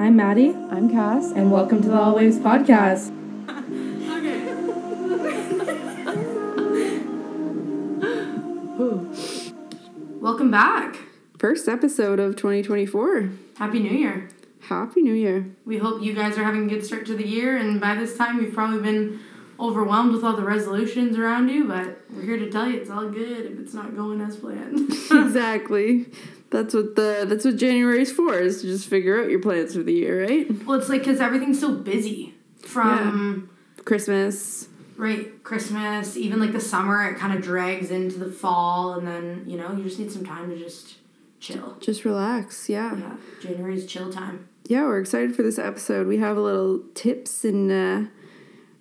I'm Madi, I'm Cass, and welcome to the All Waves Podcast. Okay. Welcome back. First episode of 2024. Happy New Year. Happy New Year. We hope you guys are having a good start to the year, and by this time, you've probably been overwhelmed with all the resolutions around you, but we're here to tell you it's all good if it's not going as planned. exactly. That's what the that's what January's for is to just figure out your plans for the year, right? well, it's like because everything's so busy from Christmas. right Christmas, even like the summer, it kind of drags into the fall, and then you know you just need some time to just chill. Just relax. Yeah. Yeah, January's chill time. Yeah, we're excited for this episode. We have a little tips and uh,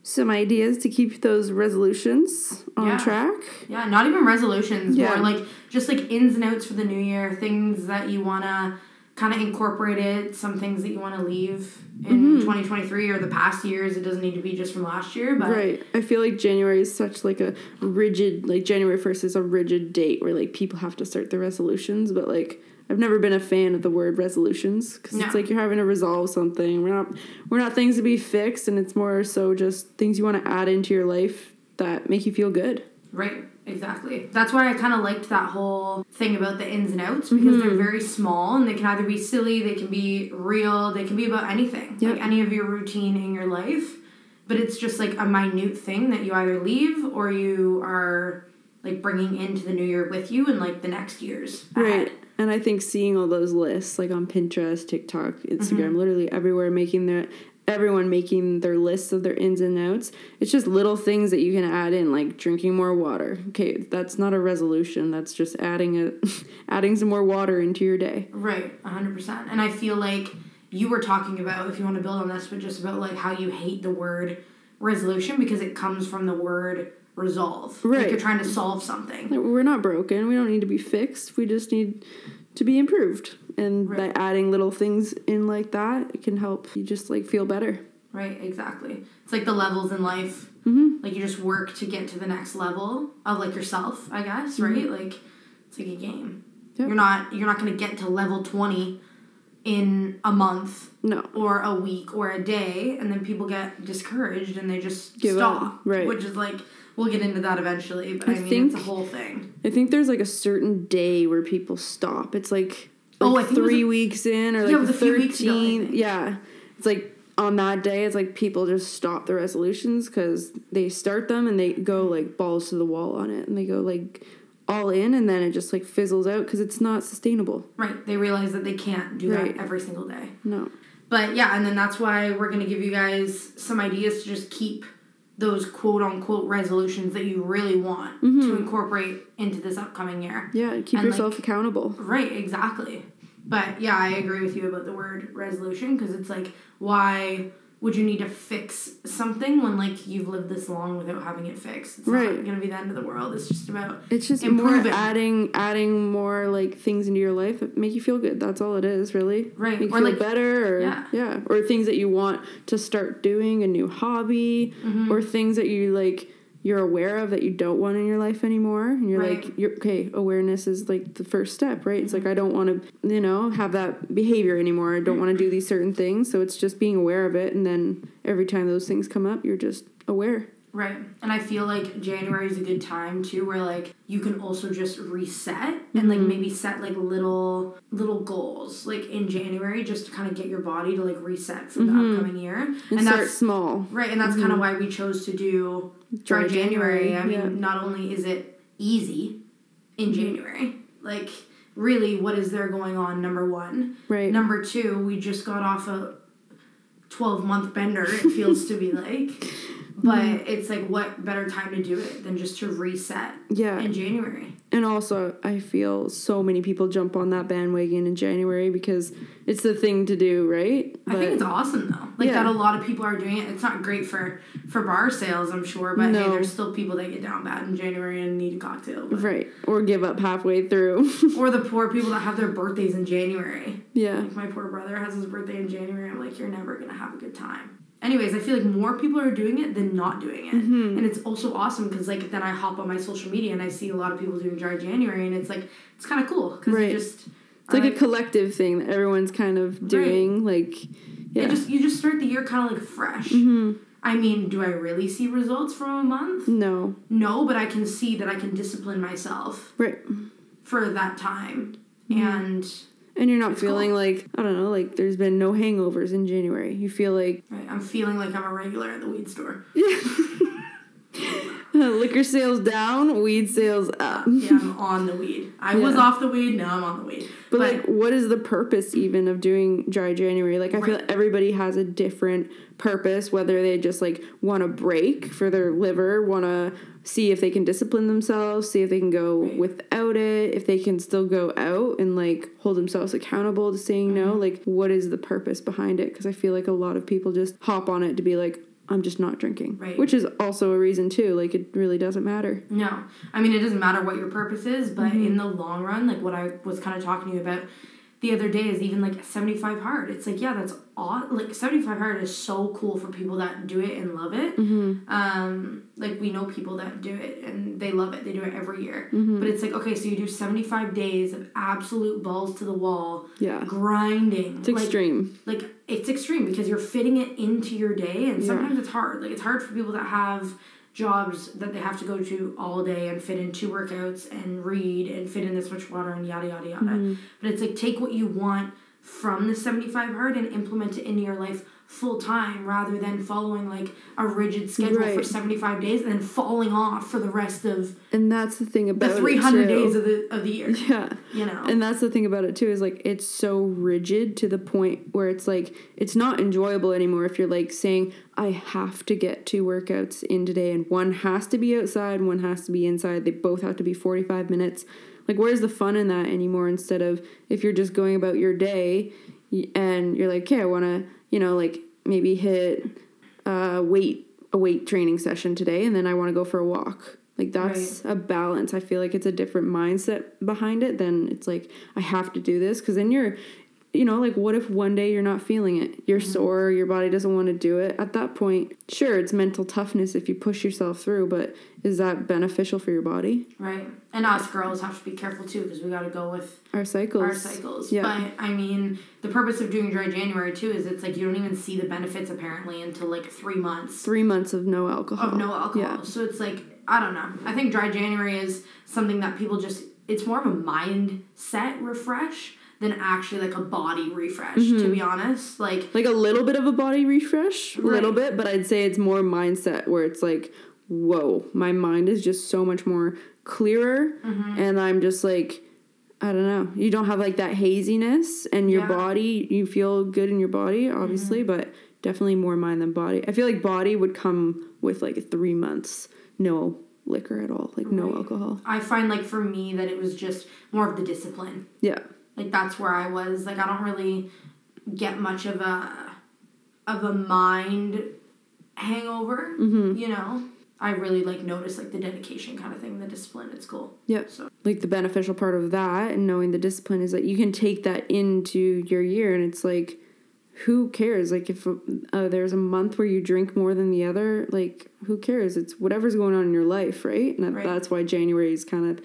some ideas to keep those resolutions on Yeah. track. Yeah, not even resolutions. Yeah. More like just like ins and outs for the new year, things that you wanna kind of incorporate it, some things that you want to leave in Mm-hmm. 2023 or the past years. It doesn't need to be just from last year, but Right. I feel like January is such like a rigid like January 1st is a rigid date where like people have to start their resolutions, but like I've never been a fan of the word resolutions cuz No. it's like you're having to resolve something. We're not we're not things to be fixed and it's more so just things you want to add into your life that make you feel good. Right, exactly. That's why I kind of liked that whole thing about the ins and outs because Mm-hmm. they're very small and they can either be silly, they can be real, they can be about anything, Yep. like any of your routine in your life. But it's just like a minute thing that you either leave or you are like bringing into the new year with you and like the next years. Right. And I think seeing all those lists like on Pinterest, TikTok, Instagram, mm-hmm. literally everywhere making their everyone making their lists of their ins and outs. It's just little things that you can add in like drinking more water. Okay, that's not a resolution. That's just adding a adding some more water into your day. Right, 100%. And I feel like you were talking about, if you want to build on this, but just about like how you hate the word resolution because it comes from the word resolve. Like Right. you're trying to solve something. We're not broken. We don't need to be fixed. We just need to be improved. And Right. by adding little things in like that, it can help you just like feel better. Right, exactly. It's like the levels in life. Mm-hmm. Like you just work to get to the next level of like yourself, I guess, right? Like it's like a game. Yep. You're not you're not going to get to level 20 in a month No. or a week or a day and then people get discouraged and they just Give stop. up, right. Which is like we'll get into that eventually, but I, I mean it's a whole thing. I think there's like a certain day where people stop. It's like, Oh, like think was three a- weeks in or Yeah, like was the a few weeks ago, I 13th. Yeah. It's like on that day, it's like people just stop the resolutions because they start them and they go like balls to the wall on it and they go like all in and then it just like fizzles out because it's not sustainable. Right. They realize that they can't do Right. that every single day. No. But yeah, and then that's why we're going to give you guys some ideas to just keep those quote unquote resolutions that you really want to mm-hmm. incorporate into this upcoming year. Yeah. Keep And, yourself like- accountable. Right, exactly. But yeah, I agree with you about the word resolution because it's like, why would you need to fix something when like you've lived this long without having it fixed? It's Right. not going to be the end of the world. It's just about It's just Improving. more adding adding more like things into your life that make you feel good. That's all it is, really. Right. Make you Or, feel like- better or Yeah. yeah. Or things that you want to start doing, a new hobby, Mm-hmm. or things that you like you're aware of that you don't want in your life anymore. And you're Right. like you're okay, awareness is like the first step, right? It's like. I don't want to, you know, have that behavior anymore. I don't want to do these certain things. So it's just being aware of it and then every time those things come up, you're just aware. Right. And I feel like January is a good time too where like you can also just reset and like mm-hmm. maybe set like little little goals like in January just to kind of get your body to like reset for the mm-hmm. upcoming year. And, start small. right, and that's kind of mm-hmm. why we chose to do dry Dry January. January, I mean, yeah. not only is it easy in January, like really what is there going on number 1. Right. Number 2, we just got off a 12 month bender it feels to be like. But mm-hmm. it's like what better time to do it than just to reset Yeah. in january And also, I feel so many people jump on that bandwagon in January because it's the thing to do, right? i think it's awesome though like Yeah. that a lot of people are doing it it's not great for for bar sales i'm sure but hey there's still people that get down bad in january and need a cocktail but- right. Or give up halfway through. or the poor people that have their birthdays in january yeah. like my poor brother has his birthday in january i'm like you're never gonna have a good time anyways i feel like more people are doing it than not doing it Mm-hmm. and it's also awesome because like then i hop on my social media and i see a lot of people doing dry january and it's like it's kind of cool because Right. just It's like Right. a collective thing that everyone's kind of doing. Like, yeah. It just you just start the year kind of like fresh. hmm I mean, do I really see results from a month? No. No, but I can see that I can discipline myself Right. for that time. Mm-hmm. And And you're not It's feeling cool. like, I don't know, like there's been no hangovers in January. You feel like right, I'm feeling like I'm a regular at the weed store. liquor sales down, weed sales up. Yeah, I'm on the weed. I was off the weed, now I'm on the weed. But, like, what is the purpose even of doing dry January? Like, I feel like everybody has a different purpose, whether they just like want a break for their liver, want to see if they can discipline themselves, see if they can go Right. without it, if they can still go out and like hold themselves accountable to saying no. Mm-hmm. Like, what is the purpose behind it? Because I feel like a lot of people just hop on it to be like, I'm just not drinking, Right. which is also a reason too. Like, it really doesn't matter. No, I mean it doesn't matter what your purpose is, but Mm-hmm. in the long run, like what I was kind of talking to you about the other day is even like seventy five hard. It's like yeah, that's odd. Like seventy five hard is so cool for people that do it and love it. Mm-hmm. Um, like we know people that do it and they love it. They do it every year. Mm-hmm. But it's like okay, so you do seventy five days of absolute balls to the wall, Yeah. grinding. It's like, extreme. like it's extreme because you're fitting it into your day and Yeah. sometimes it's hard like it's hard for people that have jobs that they have to go to all day and fit in two workouts and read and fit in this much water and yada yada yada Mm-hmm. but it's like take what you want from the 75 hard and implement it into your life full time rather than following like a rigid schedule for 75 days and then falling off for the rest of And that's the thing about the 300 too. days of the of the year Yeah. you know And that's the thing about it too is like it's so rigid to the point where it's like it's not enjoyable anymore if you're like saying I have to get two workouts in today and one has to be outside, one has to be inside. They both have to be 45 minutes. Like where's the fun in that anymore instead of if you're just going about your day and you're like, "Okay, I want to, you know, like maybe hit a weight a weight training session today and then I want to go for a walk." Like that's a balance. I feel like it's a different mindset behind it than it's like I have to do this because then you're you know, like what if one day you're not feeling it? You're mm-hmm. sore, your body doesn't want to do it. At that point, sure, it's mental toughness if you push yourself through, but is that beneficial for your body? right and us girls have to be careful too because we got to go with Our cycles. our cycles. Yeah. But I mean, the purpose of doing dry January too is it's like you don't even see the benefits apparently until like three months Three months of no alcohol. of no alcohol. Yeah. So it's like I don't know. I think dry January is something that people just it's more of a mindset refresh than actually like a body refresh. Mm-hmm. To be honest, like Like a little bit of a body refresh, a little bit, but I'd say it's more mindset where it's like, whoa, my mind is just so much more clearer, Mm-hmm. and I'm just like, I don't know. You don't have like that haziness, and your Yeah. Mm-hmm. body, you feel good in your body, obviously, but definitely more mind than body. I feel like body would come with like three months, no liquor at all, like no alcohol. I find like for me that it was just more of the discipline. Yeah. Like that's where I was. Like I don't really get much of a of a mind hangover. Mm-hmm. You know, I really like notice like the dedication kind of thing, the discipline. It's cool. Yep. So like the beneficial part of that and knowing the discipline is that you can take that into your year and it's like who cares like if uh, there's a month where you drink more than the other like who cares it's whatever's going on in your life right and that, Right. that's why january is kind of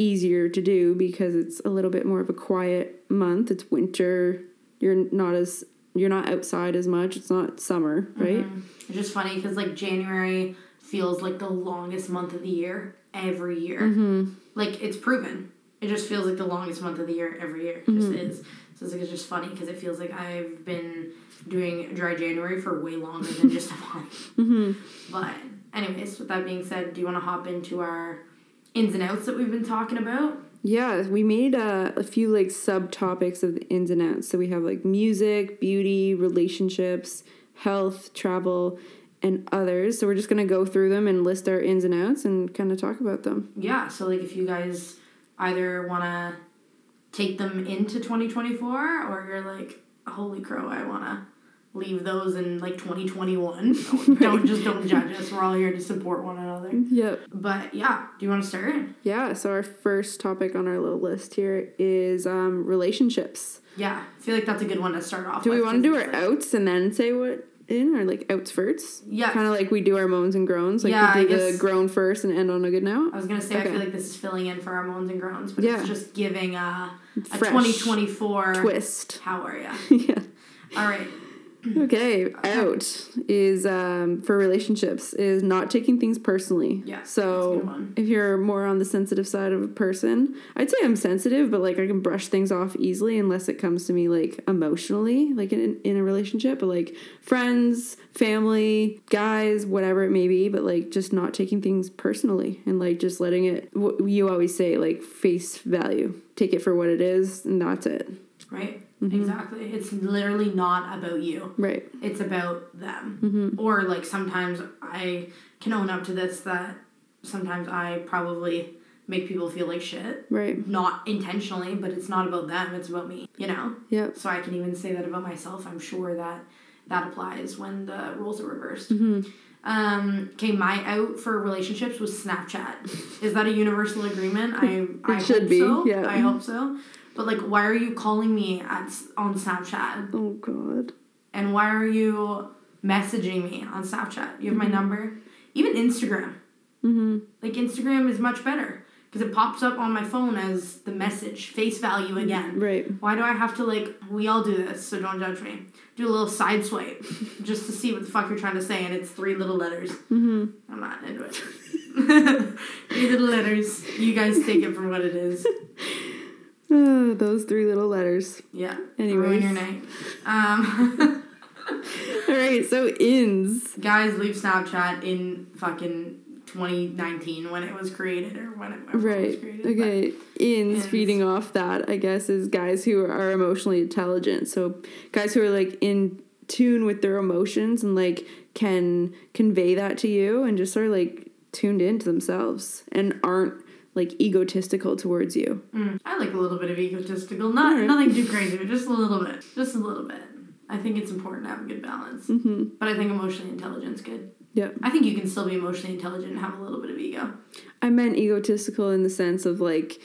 easier to do because it's a little bit more of a quiet month it's winter you're not as you're not outside as much it's not summer right it's just funny because like January feels like the longest month of the year every year. mm-hmm. Like it's proven. It just feels like the longest month of the year every year. It Mm-hmm. just is. So it's like it's just funny because it feels like I've been doing dry January for way longer than just a month. Mm-hmm. But anyways, with that being said, do you want to hop into our ins and outs that we've been talking about? Yeah, we made uh, a few like subtopics of the ins and outs. So we have like music, beauty, relationships, health, travel, and others. So we're just gonna go through them and list our ins and outs and kind of talk about them. Yeah, so like if you guys either want to take them into 2024 or you're like, holy crow, I want to leave those in like 2021. don't just don't judge us. We're all here to support one another. Yep. But yeah, do you want to start? Yeah. So our first topic on our little list here is um, relationships. Yeah, I feel like that's a good one to start off. Do we want to do our outs and then say what in or like outs first? Yeah. Kind of like we do our moans and groans. Like Yeah, we I do the groan first and end on a good note. I was gonna say I feel like this is filling in for our moans and groans, but Yeah. it's just giving a Fresh 2024 twist. How are you? yeah. All right. Okay, out is um, for relationships is not taking things personally. Yeah, So if you're more on the sensitive side of a person, I'd say I'm sensitive, but like I can brush things off easily unless it comes to me like emotionally, like in in a relationship, but like friends, family, guys, whatever it may be, but like just not taking things personally and like just letting it. What you always say like face value, take it for what it is, and that's it. Right? Mm-hmm. Exactly. It's literally not about you. Right. It's about them. Mm-hmm. Or like sometimes I can own up to this that sometimes I probably make people feel like shit. Right. Not intentionally, but it's not about them, it's about me, you know? Yep. So I can even say that about myself. I'm sure that that applies when the roles are reversed. Mm-hmm. Um, okay, my out for relationships was Snapchat. Is that a universal agreement? I I should hope be, so. yeah. I hope so. But like, why are you calling me at on Snapchat? Oh God. And why are you messaging me on Snapchat? You have my number. Even Instagram. Mm-hmm. Like Instagram is much better because it pops up on my phone as the message, face value again. Right. Why do I have to like? We all do this, so don't judge me. Do a little side swipe just to see what the fuck you're trying to say, and it's three little letters. Mm-hmm. I'm not into it. three little letters. You guys take it for what it is. Those three little letters. Yeah. Anyways. Ruin your night. Um, All right, so ins. guys, leave Snapchat in fucking 2019 when it was created or when it, it was Right. created. Okay. Ins, Ins. feeding off that, I guess, is guys who are emotionally intelligent. So guys who are like in tune with their emotions and like can convey that to you and just sort of like tuned into themselves and aren't like egotistical towards you. Mm, I like a little bit of egotistical. Not nothing too crazy, but just a little bit. Just a little bit. I think it's important to have a good balance. Mm-hmm. But I think emotionally intelligent's good. Yep. I think you can still be emotionally intelligent and have a little bit of ego. I meant egotistical in the sense of like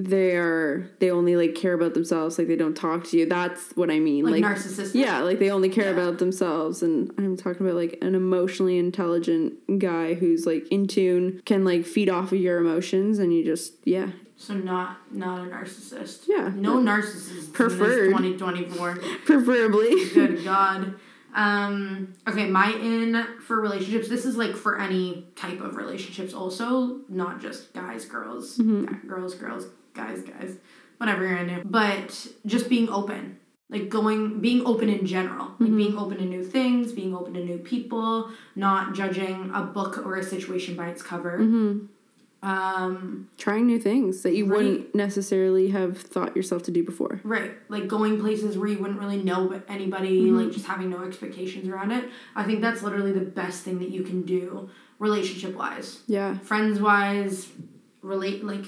they are they only like care about themselves like they don't talk to you that's what i mean Like, like, narcissistic. yeah like they only care Yeah. about themselves and i'm talking about like an emotionally intelligent guy who's like in tune can like feed off of your emotions and you just yeah So not not a narcissist. Yeah. No narcissist Preferred. Twenty twenty four. preferably Good God. Um, okay, my in for relationships. This is like for any type of relationships, also not just guys, girls, Mm-hmm. girls, girls, guys, guys, whatever you're into. But just being open, like going, being open in general, like Mm-hmm. being open to new things, being open to new people, not judging a book or a situation by its cover. Mm-hmm. Um, trying new things that you Right. wouldn't necessarily have thought yourself to do before Right, like going places where you wouldn't really know anybody, Mm-hmm. like just having no expectations around it. I think that's literally the best thing that you can do, relationship wise, yeah friends wise, relate like,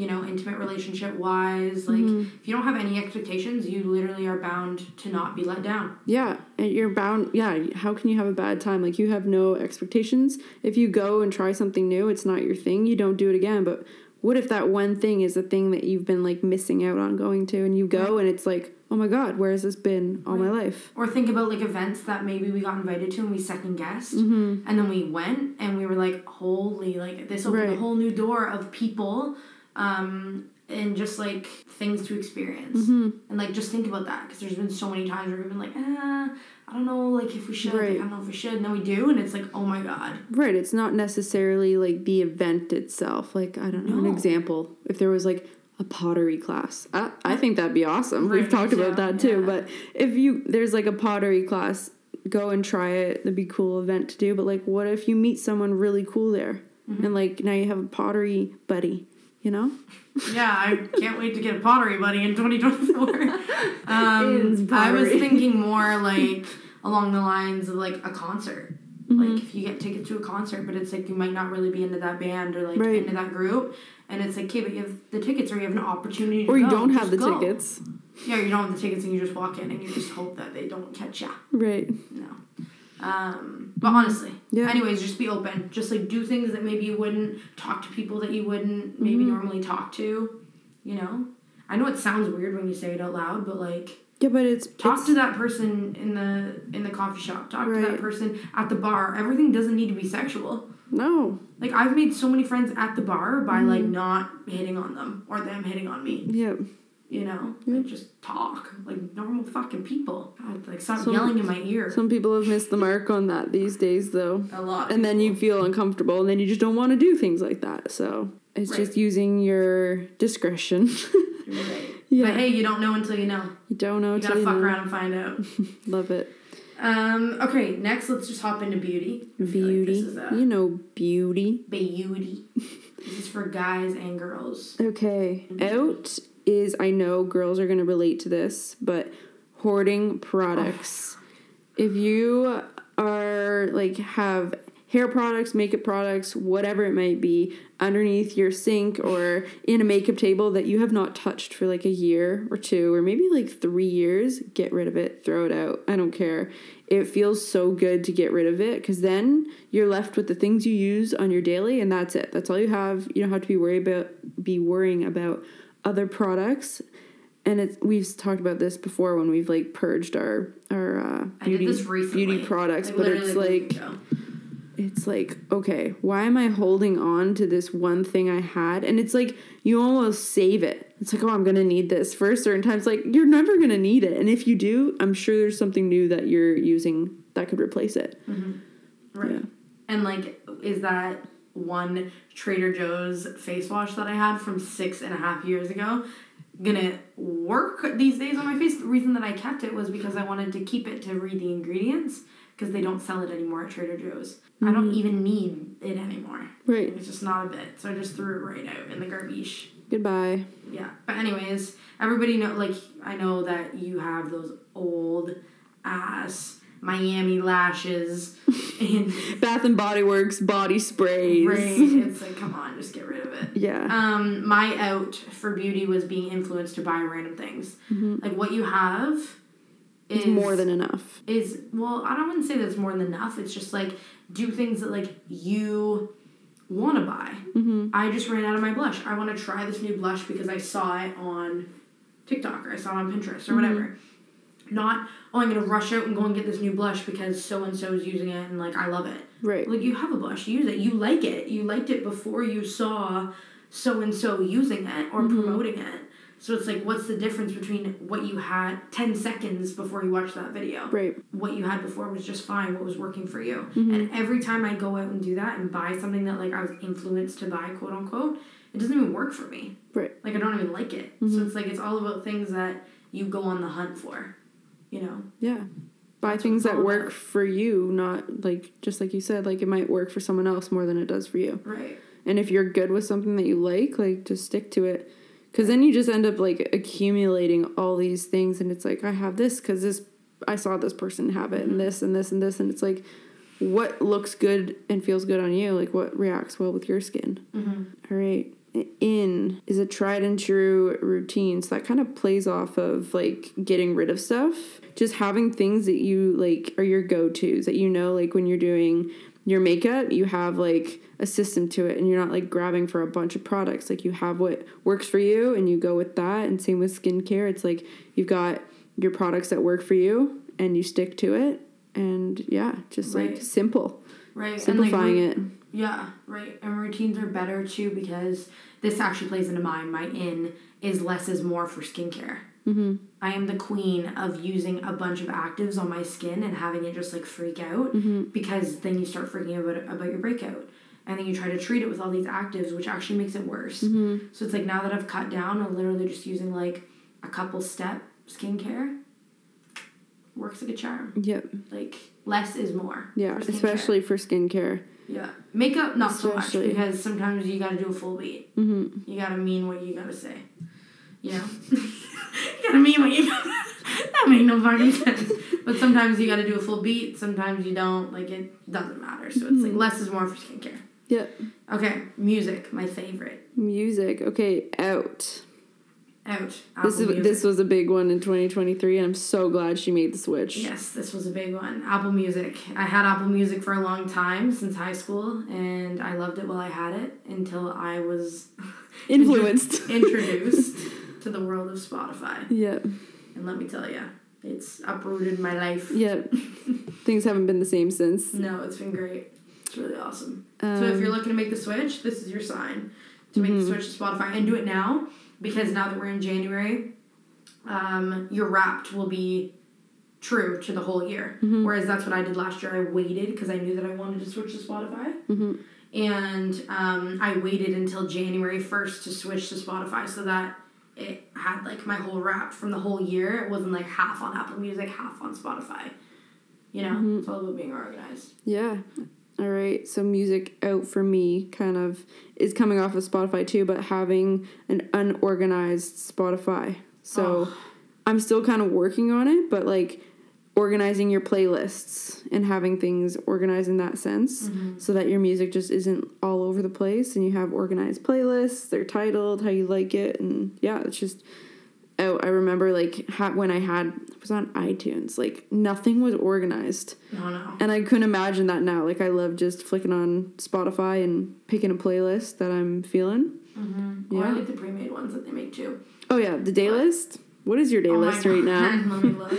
you know, intimate relationship wise. Like, Mm-hmm. if you don't have any expectations, you literally are bound to not be let down. Yeah, and you're bound. Yeah, how can you have a bad time? Like you have no expectations. If you go and try something new, it's not your thing. You don't do it again. But what if that one thing is the thing that you've been like missing out on going to, and you go and it's like, oh my god, where has this been all my life? Or think about like events that maybe we got invited to and we second guessed, Mm-hmm. and then we went and we were like, holy, like this opened a whole new door of people, um, and just like things to experience. Mm-hmm. And like just think about that because there's been so many times where we've been like, ah, I don't know, like if we should, like, Right. I don't know if we should, and then we do, and it's like, oh my god, Right. It's not necessarily like the event itself. Like I don't know an example. If there was like a pottery class, I, I think that'd be awesome. We've talked about yeah, that too. yeah. But if you there's like a pottery class, go and try it. That'd be a cool event to do. But like, what if you meet someone really cool there, Mm-hmm. and like now you have a pottery buddy? You know. yeah, I can't wait to get a pottery buddy in 2024. Um, I was thinking more like along the lines of like a concert. Mm-hmm. Like if you get tickets to a concert, but it's like you might not really be into that band or like Right. into that group, and it's like, okay, but you have the tickets or you have an opportunity to Or you go, don't have the go. tickets. Yeah, you don't have the tickets and you just walk in and you just hope that they don't catch you. Right. No. Um, but honestly. Yeah. anyways, just be open. Just like do things that maybe you wouldn't talk to people that you wouldn't maybe Mm-hmm. normally talk to. You know, I know it sounds weird when you say it out loud, but like Yeah, but it's talk it's- to that person in the in the coffee shop. Talk to that person at the bar. Everything doesn't need to be sexual. no. Like I've made so many friends at the bar by like Mm-hmm. not hitting on them or them hitting on me. Yeah. You know, like just talk like normal fucking people. God, like stop Some- yelling in my ear. Some people have missed the mark on that these days, though. a lot. And then you feel uncomfortable, and then you just don't want to do things like that. So it's Right. just using your discretion. Right. Yeah. But hey, you don't know until you know. you don't know You gotta you fuck know. around and find out. Love it. Um, okay, next let's just hop into beauty. Like Beauty. a you know, beauty. beauty. this is for guys and girls. Okay. Out is, I know girls are going to relate to this, but hoarding products. Oh. If you are like, have hair products, makeup products, whatever it might be, underneath your sink or in a makeup table that you have not touched for like a year or two or maybe like three years, get rid of it, throw it out. I don't care. It feels so good to get rid of it because then you're left with the things you use on your daily and that's it. That's all you have. You don't have to be worried about be worrying about other products. And it's we've talked about this before when we've like purged our our uh, beauty did this recently. beauty products, Like, but it's like it's like okay why am i holding on to this one thing i had and it's like you almost save it it's like oh i'm gonna need this for certain times like you're never gonna need it and if you do i'm sure there's something new that you're using that could replace it Right. Yeah. And like, is that one Trader Joe's face wash that I had from six and a half years ago gonna work these days on my face? The reason that I kept it was because I wanted to keep it to read the ingredients because they don't sell it anymore at Trader Joe's. I don't mm-hmm. even need it anymore. right It's just not a bit. So I just threw it right out in the garbage. goodbye Yeah. But anyways, everybody know like I know that you have those old ass Miami lashes and bath and body works body sprays Right. It's like, come on, just get rid of it. yeah Um, my out for beauty was being influenced to buy random things. Like what you have is it's more than enough is well, I don't want to say that it's more than enough. It's just like do things that like you want to buy. Mm-hmm. I just ran out of my blush. I want to try this new blush because I saw it on TikTok or I saw it on Pinterest or whatever. Not oh, I'm gonna rush out and go and get this new blush because so and so is using it and like I love it. right Like you have a blush, use it. You like it. You liked it before you saw so and so using it or mm-hmm. promoting it. So it's like, what's the difference between what you had ten seconds before you watched that video? right What you had before was just fine. What was working for you? Mm-hmm. And every time I go out and do that and buy something that like I was influenced to buy, quote unquote, it doesn't even work for me. right Like I don't even like it. So mm-hmm. it's like it's all about things that you go on the hunt for. You know. yeah buy things that work about. for you not like just like you said like it might work for someone else more than it does for you Right. And if you're good with something that you like, like just stick to it. Cause then you just end up like accumulating all these things, and it's like I have this because this I saw this person have it, and this and this and this, and it's like what looks good and feels good on you, like what reacts well with your skin. Mm-hmm. All right. In is a tried and true routine. So that kind of plays off of like getting rid of stuff. Just having things that you like are your go tos that you know, like when you're doing your makeup, you have like a system to it and you're not like grabbing for a bunch of products. Like you have what works for you and you go with that. And same with skincare. It's like you've got your products that work for you and you stick to it. And yeah, just like simple. Right. Simplifying and like, it. Yeah, right. And routines are better too because this actually plays into mine. My in is less is more for skincare. Mm-hmm. I am the queen of using a bunch of actives on my skin and having it just like freak out because then you start freaking out about, about your breakout. And then you try to treat it with all these actives, which actually makes it worse. So it's like now that I've cut down, I'm literally just using like a couple step skincare. Works like a charm. Yep. Like less is more. Yeah, for especially for skincare. Yeah, makeup not so much because sometimes you gotta do a full beat. Mm-hmm. You gotta mean what you gotta say. You know, you gotta mean what you gotta. that make no fucking sense. But sometimes you gotta do a full beat. Sometimes you don't. Like it doesn't matter. So it's like less is more for skincare. Yep. Okay, music, my favorite. Music. Okay, out. Out. This is Music. this was a big one in 2023, and I'm so glad she made the switch. Yes, this was a big one. Apple Music. I had Apple Music for a long time since high school, and I loved it while I had it until I was Influenced. introduced to the world of Spotify. Yep. And let me tell you, it's uprooted my life. Yep. Things haven't been the same since. No, it's been great. It's really awesome. Um, so if you're looking to make the switch, this is your sign to make the Mhm. switch to Spotify and do it now because now that we're in January, um, your wrapped will be true to the whole year. Whereas that's what I did last year. I waited because I knew that I wanted to switch to Spotify. And um, I waited until January 1st to switch to Spotify so that it had like my whole wrap from the whole year. It wasn't like half on Apple Music, half on Spotify. You know, it's all about being organized. Yeah. All right. So music out for me kind of is coming off of Spotify too, but having an unorganized Spotify. So I'm still kind of working on it, but like organizing your playlists and having things organized in that sense mm-hmm. so that your music just isn't all over the place and you have organized playlists, they're titled how you like it and yeah, it's just Oh, I remember like ha- when I had it was on iTunes, like nothing was organized. No, no. And I couldn't imagine that now. Like I love just flicking on Spotify and picking a playlist that I'm feeling. Or I like the pre-made ones that they make too. Oh yeah, the day list. What is your day Oh list right now? Let me look.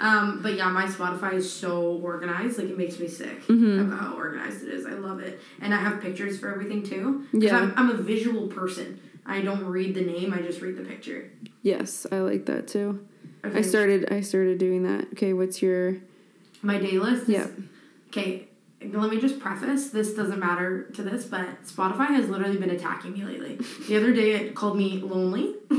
Um, but yeah, my Spotify is so organized. Like it makes me sick Mm-hmm. of how organized it is. I love it, and I have pictures for everything too. Yeah. I'm, I'm a visual person. I don't read the name. I just read the picture. Yes, I like that too. I started I started doing that. Okay, what's your my day list. Is, Yeah. Okay, let me just preface. This doesn't matter to this, but Spotify has literally been attacking me lately. The other day it called me lonely,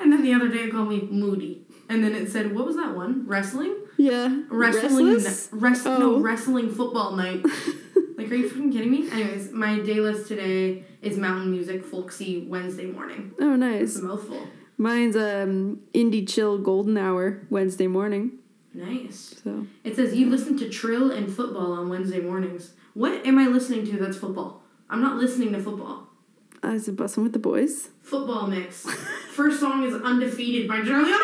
and then the other day it called me moody, and then it said what was that one? Wrestling. Yeah. wrestling Restless? rest, Oh. no wrestling football night like are you fucking kidding me? Anyways my day list today is mountain music folksy wednesday morning. Oh nice. it's a mouthful. Mine's um indie chill golden hour Wednesday morning. nice. So. It says you listen to trill and football on wednesday mornings. What am i listening to that's football? I'm not listening to football. I was bussing with the boys. football mix. First song is undefeated by charlie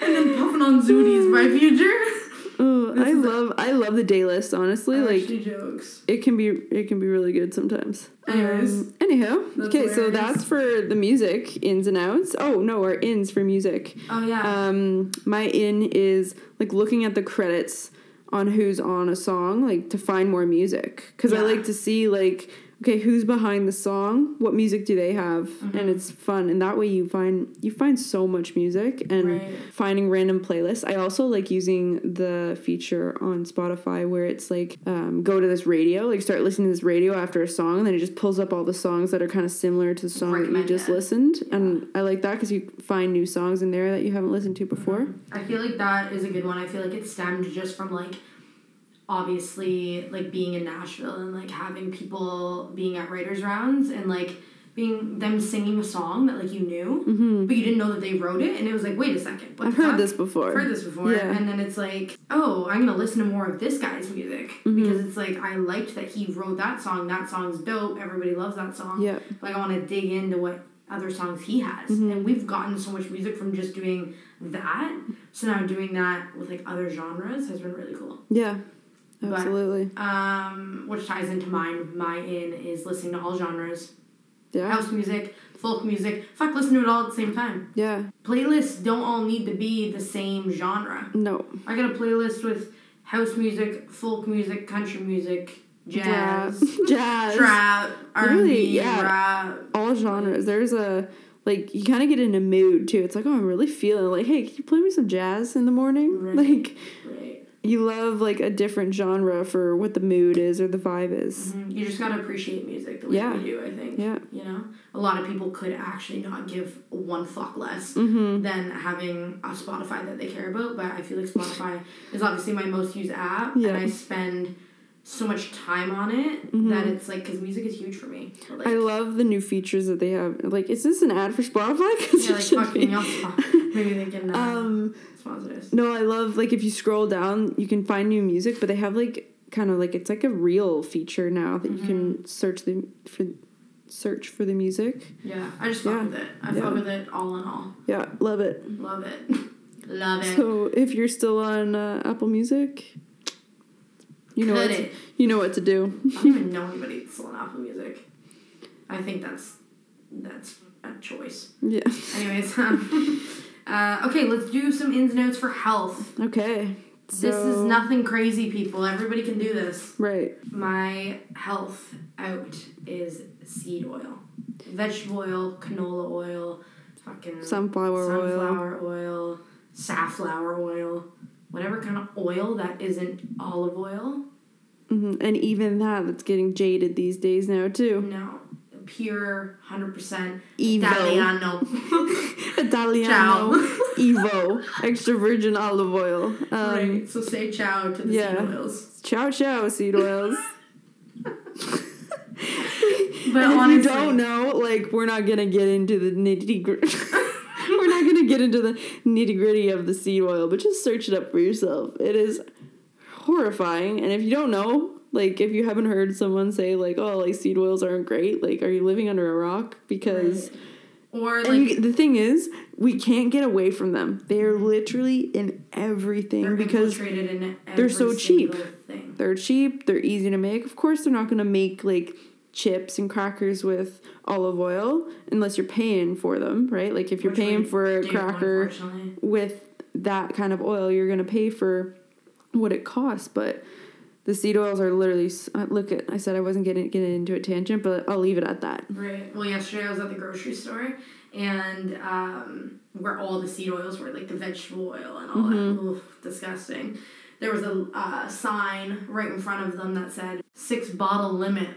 and then puffing on zooties by future Oh, This I love I love the day list, honestly. Like jokes it can be it can be really good sometimes. Anyways. Um, okay, so that's for the music ins and outs. Oh no, our ins for music. oh yeah Um, my in is like looking at the credits on who's on a song, like to find more music, because I like to see like okay who's behind the song, what music do they have, Mm-hmm. and it's fun, and that way you find you find so much music and Right. finding random playlists. I also like using the feature on Spotify where it's like um, go to this radio, like start listening to this radio after a song, and then it just pulls up all the songs that are kind of similar to the song that you just it. listened, and I like that because you find new songs in there that you haven't listened to before. I feel like that is a good one. I feel like it stemmed just from like obviously like being in Nashville and like having people being at writers rounds and like being them singing a song that like you knew but you didn't know that they wrote it and it was like wait a second what Mm-hmm. I've heard this before. I've heard this before Yeah. and then it's like oh I'm gonna listen to more of this guy's music Mm-hmm. because it's like I liked that he wrote that song that song's dope everybody loves that song Yeah. like I want to dig into what other songs he has, Mm-hmm. and we've gotten so much music from just doing that. So now doing that with like other genres has been really cool. Yeah, But- absolutely. Um, which ties into mine. My in is listening to all genres: Yeah, house music, folk music. Fuck, listen to it all at the same time. yeah. Playlists don't all need to be the same genre. No, I got a playlist with house music, folk music, country music, jazz, jazz, trap, R and Really? Yeah. rap. all genres. There's a like you kind of get in a mood too. It's like oh, I'm really feeling like hey, can you play me some jazz in the morning? Right. Like Right. You love like a different genre for what the mood is or the vibe is. Mhm. You just gotta appreciate music the way Yeah. we do. I think. Yeah. You know, a lot of people could actually not give one fuck less Mm-hmm. than having a Spotify that they care about. But I feel like Spotify is obviously my most used app, Yeah. and I spend so much time on it that it's like because music is huge for me. Like, Mm-hmm. I love the new features that they have. Like, is this an ad for Spotify? yeah, like fucking be. y'all spot- Maybe they can uh, Um, sponsor us. no, I love like if you scroll down, you can find new music, but they have like kind of like it's like a real feature now that you can Mm-hmm. search the for search for the music. Yeah, I just fuck Yeah. with it. I Yeah. fuck with it all in all. Yeah, love it. Love it. Love it. So if you're still on uh, Apple Music, you know Cut what it. you know what to do. I don't even know anybody that's on Apple Music. I think that's that's a choice. Yeah. Anyways, um, uh, okay, let's do some ins and outs for health. Okay. this is nothing crazy, people. Everybody can do this. right. My health out is seed oil, vegetable oil, canola oil, fucking Sunflower oil. sunflower oil, safflower oil, whatever kind of oil that isn't olive oil. hmm And even that, that's getting jaded these days now too. No, pure, hundred percent Evo. Italiano. Italiano, Evo, extra virgin olive oil. Um, right. So say ciao to the yeah. seed oils. Ciao, ciao, seed oils. But and if you don't know, like, we're not gonna get into the nitty gritty. We're not gonna get into the nitty gritty of the seed oil, but just search it up for yourself. It is horrifying, and if you don't know, like, if you haven't heard someone say like, "Oh, like seed oils aren't great," like, are you living under a rock? Because or and like you, the thing is, we can't get away from them. They are literally in everything they're because in they're so cheap. Thing. they're cheap, they're easy to make. Of course, they're not going to make like chips and crackers with olive oil unless you're paying for them, right? Like if you're Which paying for a cracker with that kind of oil, you're going to pay for what it costs, but the seed oils are literally uh, look at I said I wasn't getting getting into a tangent, but I'll leave it at that. Right. Well, yesterday I was at the grocery store, and um, where all the seed oils were, like the vegetable oil and all Mm-hmm. that. Oof, disgusting. There was a uh, sign right in front of them that said six bottle limit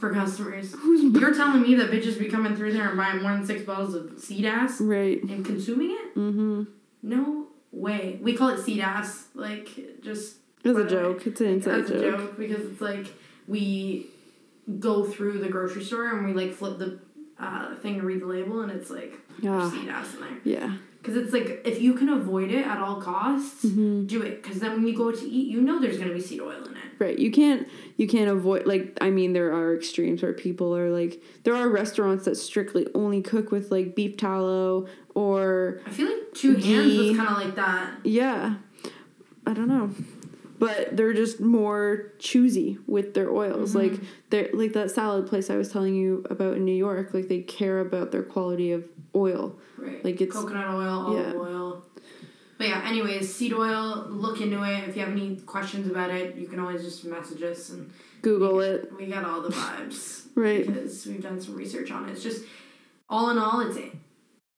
for customers. You're telling me that bitches be coming through there and buying more than six bottles of seed ass Right. and consuming it? Mm-hmm. No way. We call it seed ass, like just It's a by the way. joke. It's an inside as a joke. joke because it's like we go through the grocery store and we like flip the uh, thing to read the label and it's like yeah. seed ass in there Yeah. Because it's like if you can avoid it at all costs Mm-hmm. do it because then when you go to eat you know there's gonna be seed oil in it Right. You can't you can't avoid like I mean there are extremes where people are like there are restaurants that strictly only cook with like beef tallow or I feel like two hands Ghee. was kind of like that yeah. I don't know. But they're just more choosy with their oils. Like they're like that salad place I was telling you about in New York, like they care about their quality of oil. right Like, it's- coconut oil olive yeah. oil but yeah anyways seed oil look into it if you have any questions about it you can always just message us and Google it. we got all the vibes Right. because we've done some research on it. It's just all in all, it's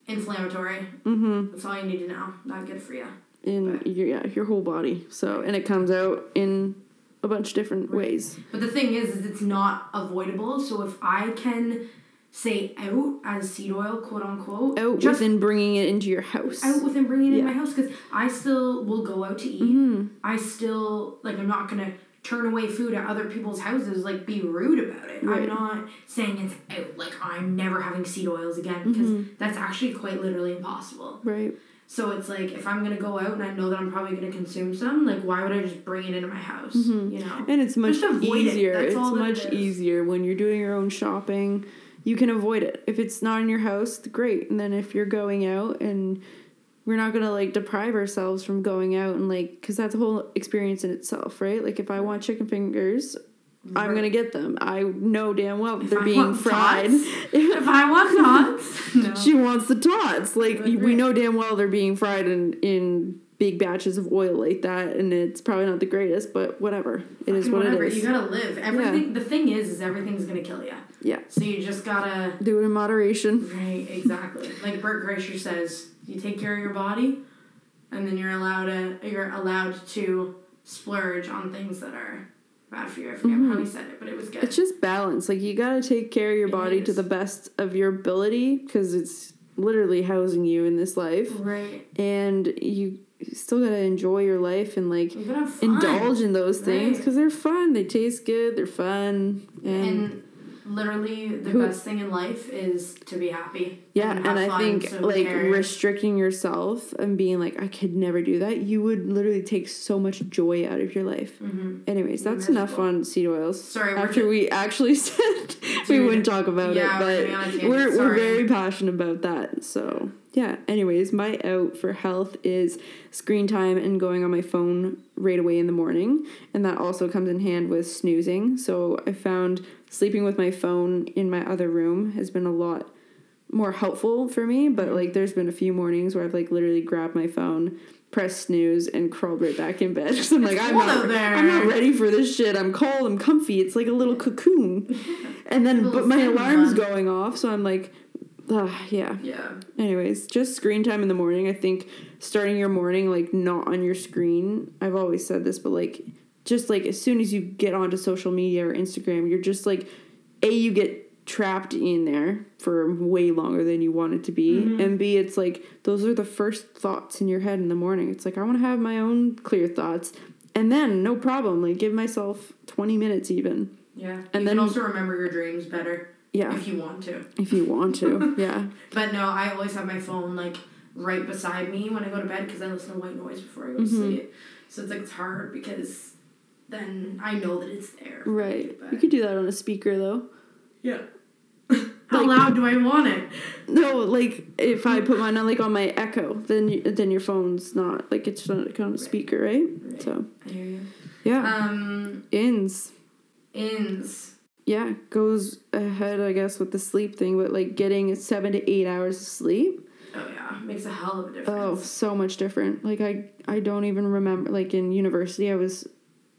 inflammatory. Mm-hmm. That's all you need to know. Not good for you. In your yeah, your whole body. So and it comes out in a bunch of different ways. But the thing is, is it's not avoidable. So if I can say out as seed oil, quote unquote, Out just within bringing it into your house. out within bringing it in my house, because I still will go out to eat. Mm-hmm. I still like. I'm not gonna turn away food at other people's houses. Like be rude about it. Right. I'm not saying it's out. Like I'm never having seed oils again because Mm-hmm. that's actually quite literally impossible. Right. So it's like if I'm gonna go out and I know that I'm probably gonna consume some, like why would I just bring it into my house? You know. And it's much avoid it. easier. It's much it easier when you're doing your own shopping. You can avoid it. If it's not in your house, great. And then if you're going out and we're not going to like deprive ourselves from going out and like cuz that's a whole experience in itself, right? Like if I want chicken fingers, I'm going to get them. I know damn well they're I being fried. tots, if I want tots, no. she wants the tots. Like Like, we know damn well they're being fried in in big batches of oil like that and it's probably not the greatest, but whatever. It is what Whatever, it is. You gotta live. Everything. The thing is, is everything's gonna kill you. yeah. So you just gotta. Do it in moderation. Right. Exactly. like Bert Kreischer says, you take care of your body, and then you're allowed to. You're allowed to splurge on things that are bad for you. I forget how he said it, but it was good. Mm-hmm. It's just balance. Like you got to take care of your It body to the best of your ability because it's literally housing you in this life, right. and you still got to enjoy your life and like You gotta indulge in those things because they're fun. They taste good. They're fun, and, And literally, the Who- best thing in life is to be happy. yeah. have And I think so like restricting yourself and being like, I could never do that. You would literally take so much joy out of your life. Mhm. Anyways, that's enough on seed oils. Sorry, we're after ju- we actually said we wouldn't talk about yeah, it, getting on a but we're we're very passionate about that. So yeah. Anyways, my out for health is screen time and going on my phone right away in the morning, and that also comes in hand with snoozing. So I found sleeping with my phone in my other room has been a lot more helpful for me. But like, there's been a few mornings where I've like literally grabbed my phone. Pressed snooze and crawled right back in bed because I'm like I'm not. I'm not ready for this shit. I'm cold. I'm comfy. It's like a little cocoon. And then, but my alarm's going off, so I'm like Ah, yeah. Yeah. Anyways, just screen time in the morning. I think starting your morning like not on your screen. I've always said this, but like just like as soon as you get onto social media or Instagram, you're just like a you get trapped in there for way longer than you want it to be, and b it's like those are the first thoughts in your head in the morning. It's like I want to have my own clear thoughts, and then no problem, like give myself twenty minutes even. Yeah. And then- then also remember your dreams better Yeah, if you want to. if you want to. Yeah. But no, I always have my phone like right beside me when I go to bed because I listen to white noise before I go to Mm-hmm. sleep. So it's like it's hard because then I know that it's there. Right. But- You could do that on a speaker though. Yeah. How loud do I want it? No, like if I put mine on like on my Echo, then you, then your phone's not like it's not on a speaker, right? Right. So I hear you. yeah, Um, ins ins. Yeah goes ahead I guess with the sleep thing, but like getting seven to eight hours of sleep, Oh yeah, makes a hell of a difference. oh, so much different. Like I I don't even remember like in university I was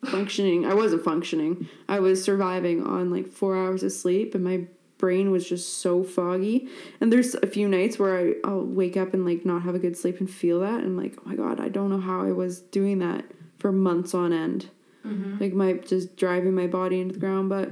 functioning. I wasn't functioning. I was surviving on like four hours of sleep, and my brain was just so foggy. And there's a few nights where I, I'll wake up and like not have a good sleep and feel that. And I'm like, oh my god, I don't know how I was doing that for months on end. Mm-hmm. Like my just driving my body into the ground. But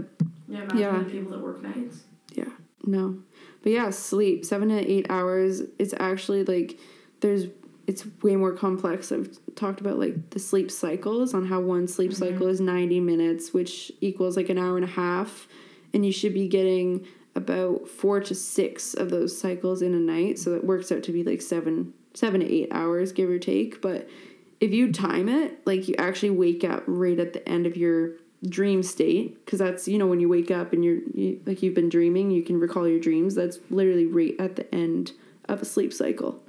Yeah, imagine Yeah. people that work nights. yeah, no. But yeah, sleep seven to eight hours. It's actually like there's it's way more complex. I've talked about like the sleep cycles on how one sleep mm-hmm. cycle is 90 minutes, which equals like an hour and a half. And you should be getting about four to six of those cycles in a night. So it works out to be like seven, seven to eight hours, give or take. But if you time it, like you actually wake up right at the end of your dream state, because that's, you know, when you wake up and you're you, like you've been dreaming, you can recall your dreams. That's literally right at the end of a sleep cycle.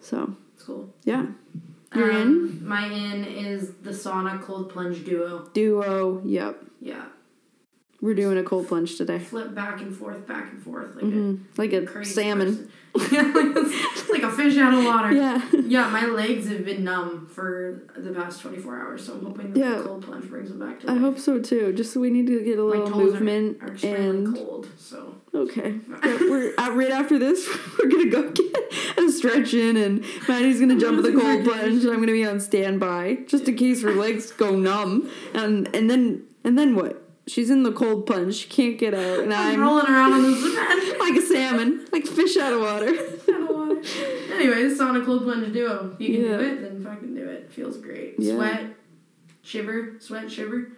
So, It's cool. yeah. You're in? um, My in is the sauna cold plunge duo. Duo. Yep. Yeah. We're doing a cold plunge today. Flip back and forth, back and forth like hmm Like a a crazy salmon. person. Yeah, like, a fish out of water. Yeah. Yeah, my legs have been numb for the past 24 hours, so I'm hoping that Yeah. the cold plunge brings them back to I hope so too. Just so we need to get a My little movement are, are and cold, so. okay. We're uh, right after this. We're gonna go get a stretch in, and Madi's gonna jump with the cold plunge, and I'm gonna be on standby just in case her legs go numb. And and then and then what? She's in the cold plunge. She can't get out, and I'm I'm rolling around on the cement. like a salmon, like fish out of water. out of water. Anyways, sauna cold plunge duo. You can Yeah. do it, then fucking do it. Feels great. Yeah. Sweat, shiver, sweat, shiver.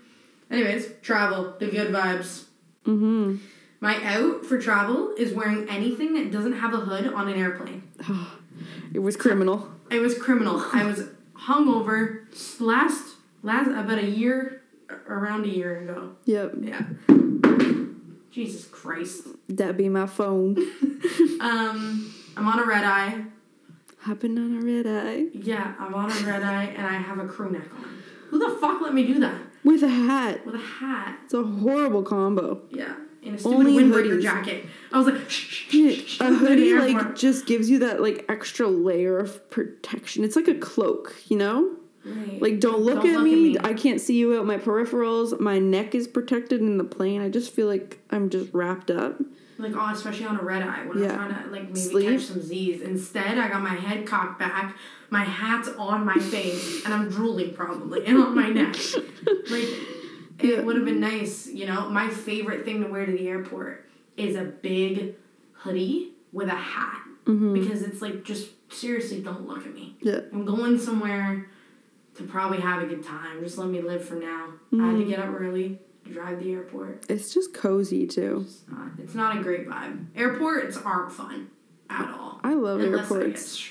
Anyways, travel, the good vibes. Mm-hmm. My out for travel is wearing anything that doesn't have a hood on an airplane. It was criminal. It was criminal. I was hungover last last about a year around a year ago. Yep. Yeah. Jesus Christ. That be my phone. Um, I'm on a red eye. Happened on a red eye Yeah, I'm on a red eye and I have a crew neck on. Who the fuck let me do that with a hat. with a hat? It's a horrible combo. Yeah, in a stupid Only windbreaker hoodies. jacket. I was like, shh, shh, shh, a don't go to hoodie like just gives you that like extra layer of protection. It's like a cloak, you know? Right. Like don't look, Don't at, look me. at me. I can't see you out my peripherals. My neck is protected in the plane. I just feel like I'm just wrapped up. Like, oh, especially on a red eye when Yeah. I'm trying to like maybe Sleep. catch some Z's. Instead, I got my head cocked back, my hat's on my face, and I'm drooling probably and on my neck. Like, Yeah. it would have been nice, you know. My favorite thing to wear to the airport is a big hoodie with a hat Mm-hmm. because it's like just seriously, don't look at me. Yeah. I'm going somewhere to probably have a good time. Just let me live for now. I had to get up early drive the airport. It's just cozy too. It's not, it's not a great vibe. Airports aren't fun at all. I love Unless I airports.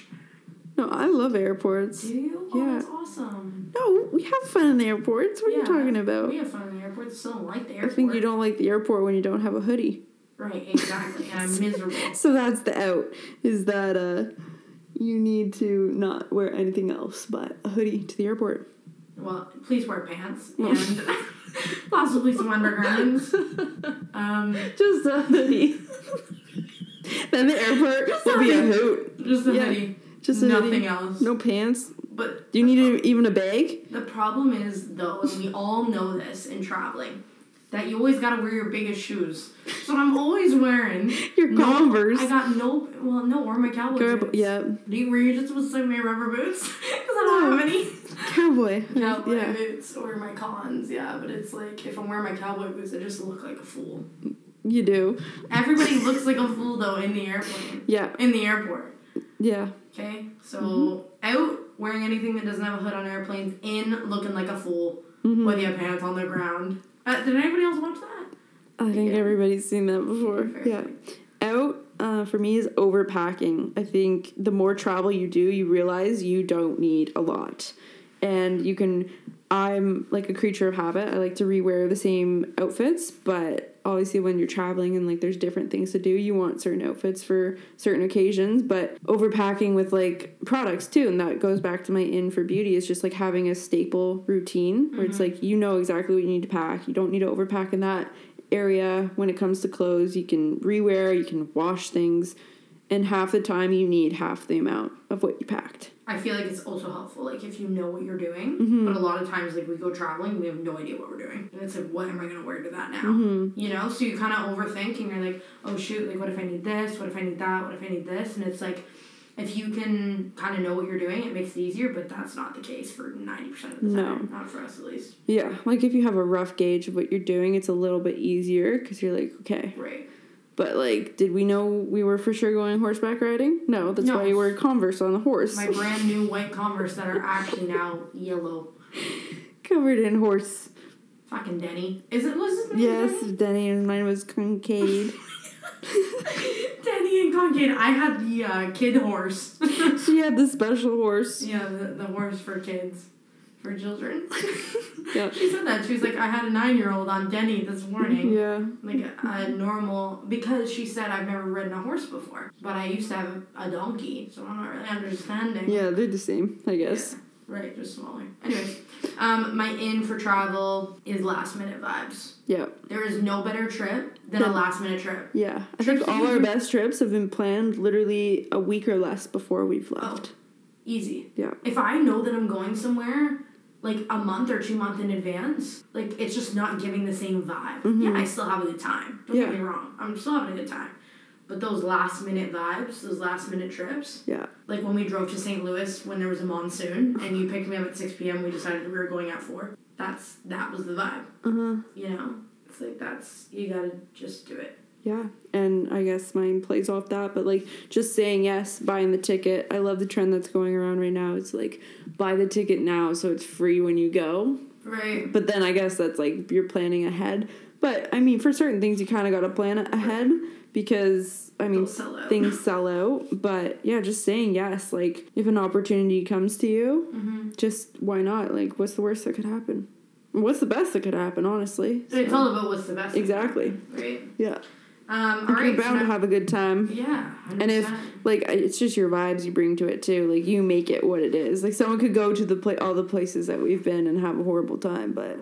No, I love airports. Do you? Oh, Yeah. that's awesome. No, we have fun in the airports. What are you talking about? We have fun in the airport. Still don't like the airport. I think you don't like the airport when you don't have a hoodie. Right, exactly. and I'm miserable. So that's the out. Is that uh you need to not wear anything else but a hoodie to the airport. Well, please wear pants and possibly some undergarments. Um, Just a hoodie. then the airport will be a hoot. just a Yeah, hoodie. Just a Nothing hoodie. else. No pants. But Do you need even a bag? the problem is, though, and we all know this in traveling, that you always gotta wear your biggest shoes. So I'm always wearing Your no- Converse. I got no, well, no, or my cowboy Girl, boots. yeah, Do you, were you just supposed to say my rubber boots? Because I don't have any. cowboy. Cowboy yeah, boots or my cons, yeah. But it's like if I'm wearing my cowboy boots, I just look like a fool. you do. Everybody looks like a fool though in the airplane, Yeah, in the airport. yeah. Okay, so Mm-hmm. out wearing anything that doesn't have a hood on airplanes, in looking like a fool Mhm. with your pants on the ground. Uh, did anybody else watch that? I think Yeah. everybody's seen that before. Fair Yeah. Out uh, for me is overpacking. I think the more travel you do, you realize you don't need a lot. And you can, I'm like a creature of habit. I like to rewear the same outfits, but obviously when you're traveling and like there's different things to do, you want certain outfits for certain occasions. But overpacking with like products too, and that goes back to my in for beauty, is just like having a staple routine where it's mm-hmm. like you know exactly what you need to pack. You don't need to overpack in that area when it comes to clothes. You can rewear, you can wash things, and half the time you need half the amount of what you packed. I feel like it's also helpful, like if you know what you're doing. Mm-hmm. But a lot of times, like we go traveling, we have no idea what we're doing, and it's like, what am I gonna wear to that now? Mm-hmm. You know, so you kind of overthink, and you're like, oh shoot, like what if I need this? What if I need that? What if I need this? And it's like, if you can kind of know what you're doing, it makes it easier. But that's not the case for ninety percent of the time. no. Not for us, at least. Yeah, like if you have a rough gauge of what you're doing, it's a little bit easier because you're like, okay. Right. But like, did we know we were for sure going horseback riding? No, that's No. why you wear Converse on the horse. My brand new white Converse that are actually now yellow. Covered in horse. Fucking Denny. Is it was his? Yes, Denny? Denny, and mine was Concade. Denny and Concade. I had the uh, kid horse. she had the special horse. yeah, the, the horse for kids, for children. Yeah. She said that. She was like, I had a nine year old on Denny this morning. Yeah. Like a, a normal, because she said I've never ridden a horse before, but I used to have a, donkey, so I'm not really understanding. Yeah, they're the same, I guess. Yeah, Right, just smaller. Anyways, um, my in for travel is last minute vibes. Yeah. There is no better trip than a last minute trip. Yeah. I Trips think all our best trips have been planned literally a week or less before we've left. Easy. Yeah. If I know that I'm going somewhere like a month or two months in advance, like it's just not giving the same vibe. Mhm. Yeah, I still have a good time. Don't Yeah. get me wrong. I'm still having a good time. But those last minute vibes, those last minute trips, Yeah. like when we drove to St. Louis when there was a monsoon and you picked me up at 6 p.m., we decided we were going at 4. That's that was the vibe, huh. you know? It's like that's you gotta just do it. Yeah. And I guess mine plays off that, but like just saying yes, buying the ticket. I love the trend that's going around right now. It's like buy the ticket now so it's free when you go. Right. But then I guess that's like you're planning ahead. But I mean, for certain things, you kind of got to plan ahead because I mean, sell things sell out. But yeah, just saying yes. Like if an opportunity comes to you, Mm-hmm. just why not? Like, what's the worst that could happen? What's the best that could happen? Honestly, It's So, all about what's the best. Exactly. happen, Right. yeah. Um, all right. you're bound so to have a good time. Yeah. 100%. And if like it's just your vibes you bring to it too, like you make it what it is. Like someone could go to the pla- all the places that we've been and have a horrible time, but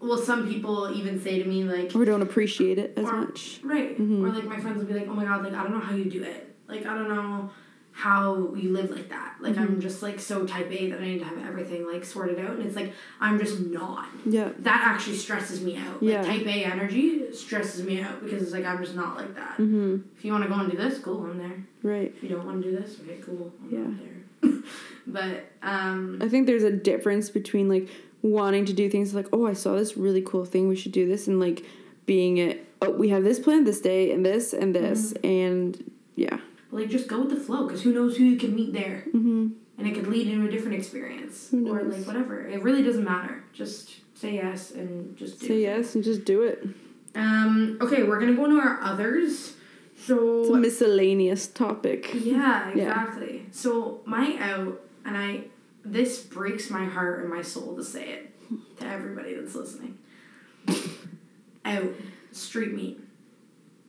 well, some people even say to me like, we don't appreciate it as Or- much. right, Mhm. or like my friends will be like, oh my god, like I don't know how you do it. Like I don't know how you live like that. Like Mm-hmm. I'm just like so type A that I need to have everything like sorted out, and it's like I'm just not. Yeah. That actually stresses me out. Yeah. Like type A energy stresses me out because it's like I'm just not like that. Mm-hmm. If you want to go and do this, cool, I'm there. Right. If you don't want to do this, okay, cool, I'm Yeah. there. but um, I think there's a difference between like wanting to do things like, oh, I saw this really cool thing, we should do this, and like being it, oh, we have this plan this day and this and this, Mm-hmm. and yeah. Like just go with the flow because who knows who you can meet there. Mm-hmm. and it could lead into a different experience or like whatever. It really doesn't matter. Just say yes and just do. Say yes and just do it. Um. Okay, we're gonna go into our others. So It's a miscellaneous topic. yeah, Yeah. exactly. So my out, and I. This breaks my heart and my soul to say it to everybody that's listening. out street meat.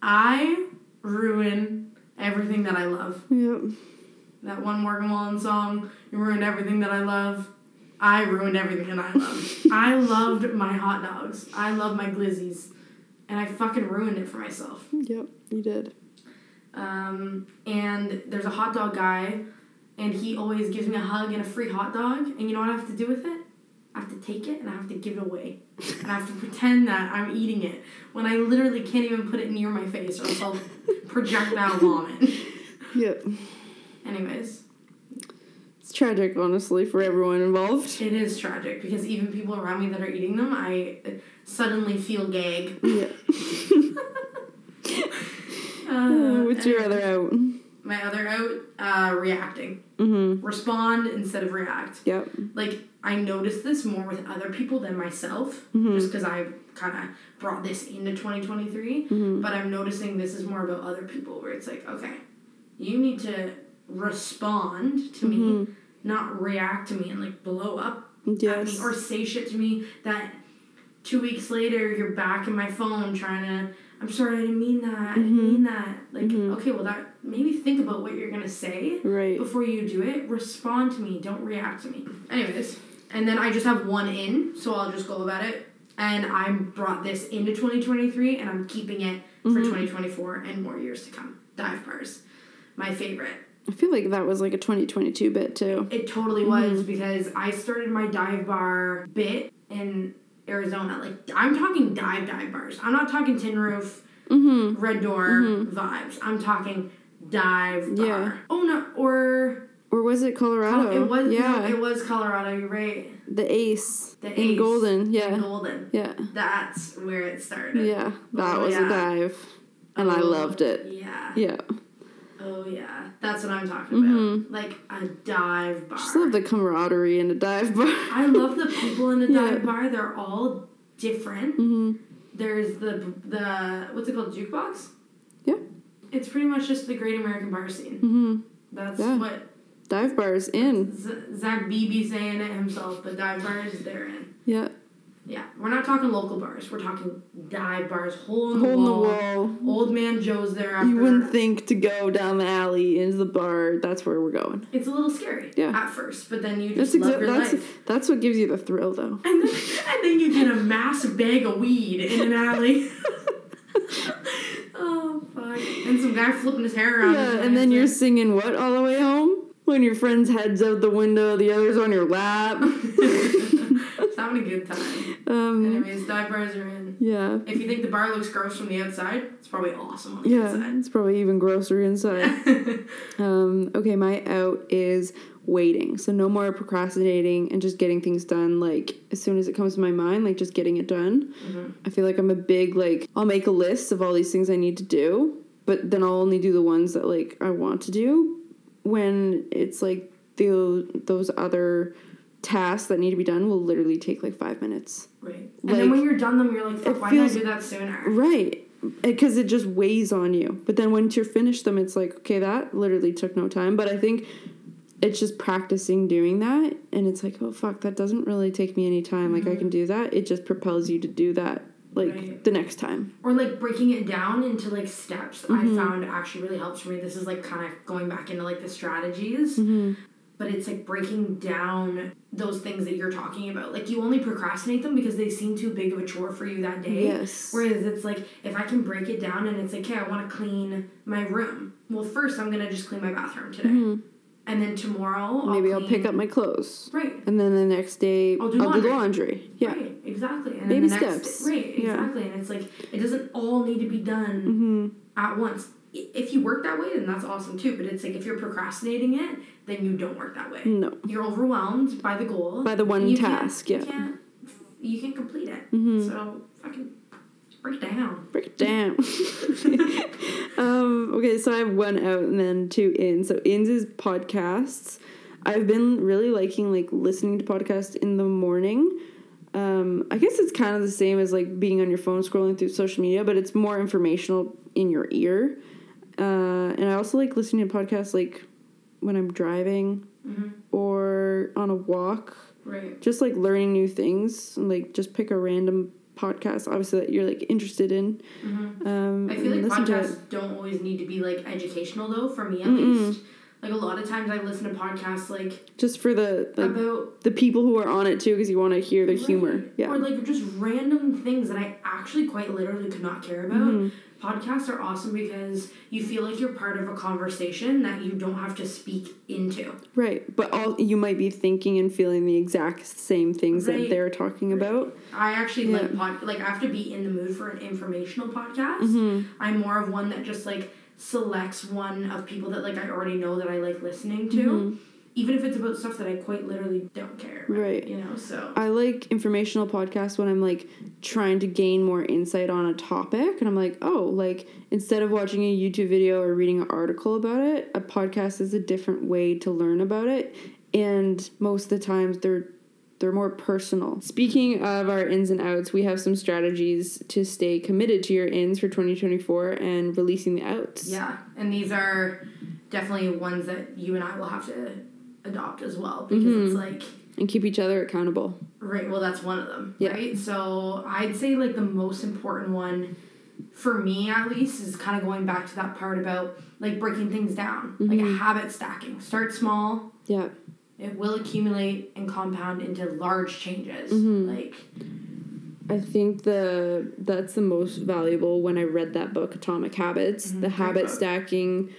I ruin everything that I love. Yep. That one Morgan Wallen song, You Ruined Everything That I Love. I ruined everything that I love. I loved my hot dogs. I love my glizzies. And I fucking ruined it for myself. Yep. You did. Um, and there's a hot dog guy, and he always gives me a hug and a free hot dog. And you know what I have to do with it? I have to take it and I have to give it away. And I have to pretend that I'm eating it when I literally can't even put it near my face or else I'll projectile vomit. Yep. Anyways, It's tragic, honestly, for everyone involved. it is tragic because even people around me that are eating them, I suddenly feel gag. Yeah. Uh, What's your other out? My other out, uh, reacting. Mm-hmm. Respond instead of react. Yep. Like, I noticed this more with other people than myself, Mm-hmm. just because I kind of brought this into 2023. Mm-hmm. But I'm noticing this is more about other people where it's like, okay, you need to respond to me, Mm-hmm. not react to me and like blow up at me or say shit to me that two weeks later you're back in my phone trying to i'm sorry i didn't mean that i Mm-hmm. didn't mean that like okay well that maybe think about what you're gonna say Right. before you do it respond to me don't react to me anyways and then i just have one in so i'll just go about it and i brought this into 2023 and i'm keeping it for mm-hmm. 2024 and more years to come dive bars my favorite I feel like that was like a 2022 bit too. it totally was mm-hmm. because I started my dive bar bit in Arizona. Like I'm talking dive dive bars. I'm not talking tin roof, Mm-hmm. red door mm-hmm. vibes. I'm talking dive bar. Yeah. Oh no, or Or was it Colorado? it was yeah. no, it was Colorado. You're right. the Ace. The in Ace Golden. Yeah. in Golden. Yeah. That's where it started. Yeah. That Oh, was yeah. a dive. And I Oh, loved it. Yeah. Yeah. Oh yeah. That's what I'm talking about. Like a dive bar. Just love the camaraderie in a dive bar. I love the people in a Yeah. dive bar. They're all different. mm-hmm. There's the the what's it called jukebox. Yeah. It's pretty much just the Great American Bar scene. Mm-hmm. That's Yeah. what Dive bars in. Z- Zach Beebe saying it himself. But dive bars, they're in. Yeah. Yeah, we're not talking local bars. We're talking dive bars, hole in the, Hole in the wall. wall. Old man Joe's there after. You wouldn't think to go down the alley into the bar. That's where we're going. it's a little scary Yeah. at first, but then you That's just love exactly your that's life. that's what gives you the thrill, though. And then, and then you get a massive bag of weed in an alley. oh fuck! And some guy flipping his hair around. Yeah, and then you're singing what all the way home when your friend's head's out the window, the other's on your lap. it's having a good time. um, Anyways, dive bars are in. yeah, If you think the bar looks gross from the outside, it's probably awesome on the yeah, it's probably even grosser inside. inside. Um, okay, my out is waiting. So no more procrastinating and just getting things done like as soon as it comes to my mind, like just getting it done. I feel like I'm a big like I'll make a list of all these things I need to do, but then I'll only do the ones that like I want to do when it's like the those other tasks that need to be done will literally take like 5 minutes. right. And then when you're done them, you're like, why feels- didn't I do that sooner? Right. Because it just weighs on you. But then once you're finished them, it's like, okay, that literally took no time. But I think it's just practicing doing that. And it's like, oh, fuck, that doesn't really take me any time. Like, I mm-hmm. can do that. It just propels you to do that, like, Right. the next time. Or like breaking it down into like steps, Mm-hmm. I found actually really helps for me. This is like kind of going back into like the strategies. Mm-hmm. But it's like breaking down those things that you're talking about. Like you only procrastinate them because they seem too big of a chore for you that day. Yes. Whereas it's like if I can break it down and it's like, okay, I want to clean my room. Well, first I'm gonna just clean my bathroom today, and then tomorrow Mm-hmm. Maybe I'll, pick up my clothes. right. And then the next day, I'll I'll do do, laundry. the laundry. Yeah. Right, exactly. And Baby then the next steps. right, Yeah. exactly. And it's like it doesn't all need to be done Mm-hmm. at once. If you work that way, then that's awesome too. But it's like if you're procrastinating it, then you don't work that way. No. You're overwhelmed by the goal. By the one task, yeah. You can't, you can't complete it. Mhm. So fucking break it down. Break it down. um, okay, so I have one out and then two in. So ins is podcasts. I've been really liking like listening to podcasts in the morning. Um, I guess it's kind of the same as like being on your phone scrolling through social media, but it's more informational in your ear. Uh, and I also like listening to podcasts like when I'm driving Mhm. or on a walk Right. just like learning new things and like just pick a random podcast obviously that you're like interested in Mhm. um I feel like listen to it. podcasts don't always need to be like educational though. For me at Mm-mm. least, Like a lot of times I listen to podcasts like Just for the like about the people who are on it too, because you want to hear the humor. Yeah. Or like just random things that I actually quite literally could not care about. Mm-hmm. Podcasts are awesome because you feel like you're part of a conversation that you don't have to speak into. Right, but all you might be thinking and feeling the exact same things that they're talking about. I actually Yeah. like pod like I have to be in the mood for an informational podcast. Mm-hmm. I'm more of one that just like selects one of people that like I already know that I like listening to. Mm-hmm. Even if it's about stuff that I quite literally don't care about. Right. You know, so I like informational podcasts when I'm like trying to gain more insight on a topic, and I'm like, oh, like instead of watching a YouTube video or reading an article about it, a podcast is a different way to learn about it, and most of the times they're they're more personal. Speaking of our ins and outs, we have some strategies to stay committed to your ins for 2024 and releasing the outs. Yeah, and these are definitely ones that you and I will have to adopt as well because it's mm-hmm. like And keep each other accountable. right. Well, that's one of them, Yeah. right? So I'd say like the most important one for me at least is kind of going back to that part about like breaking things down, like mm-hmm. habit stacking. Start small. Yeah. It will accumulate and compound into large changes. Mm-hmm. Like I think the that's the most valuable when I read that book, Atomic Habits. Mm-hmm. the great habit book. stacking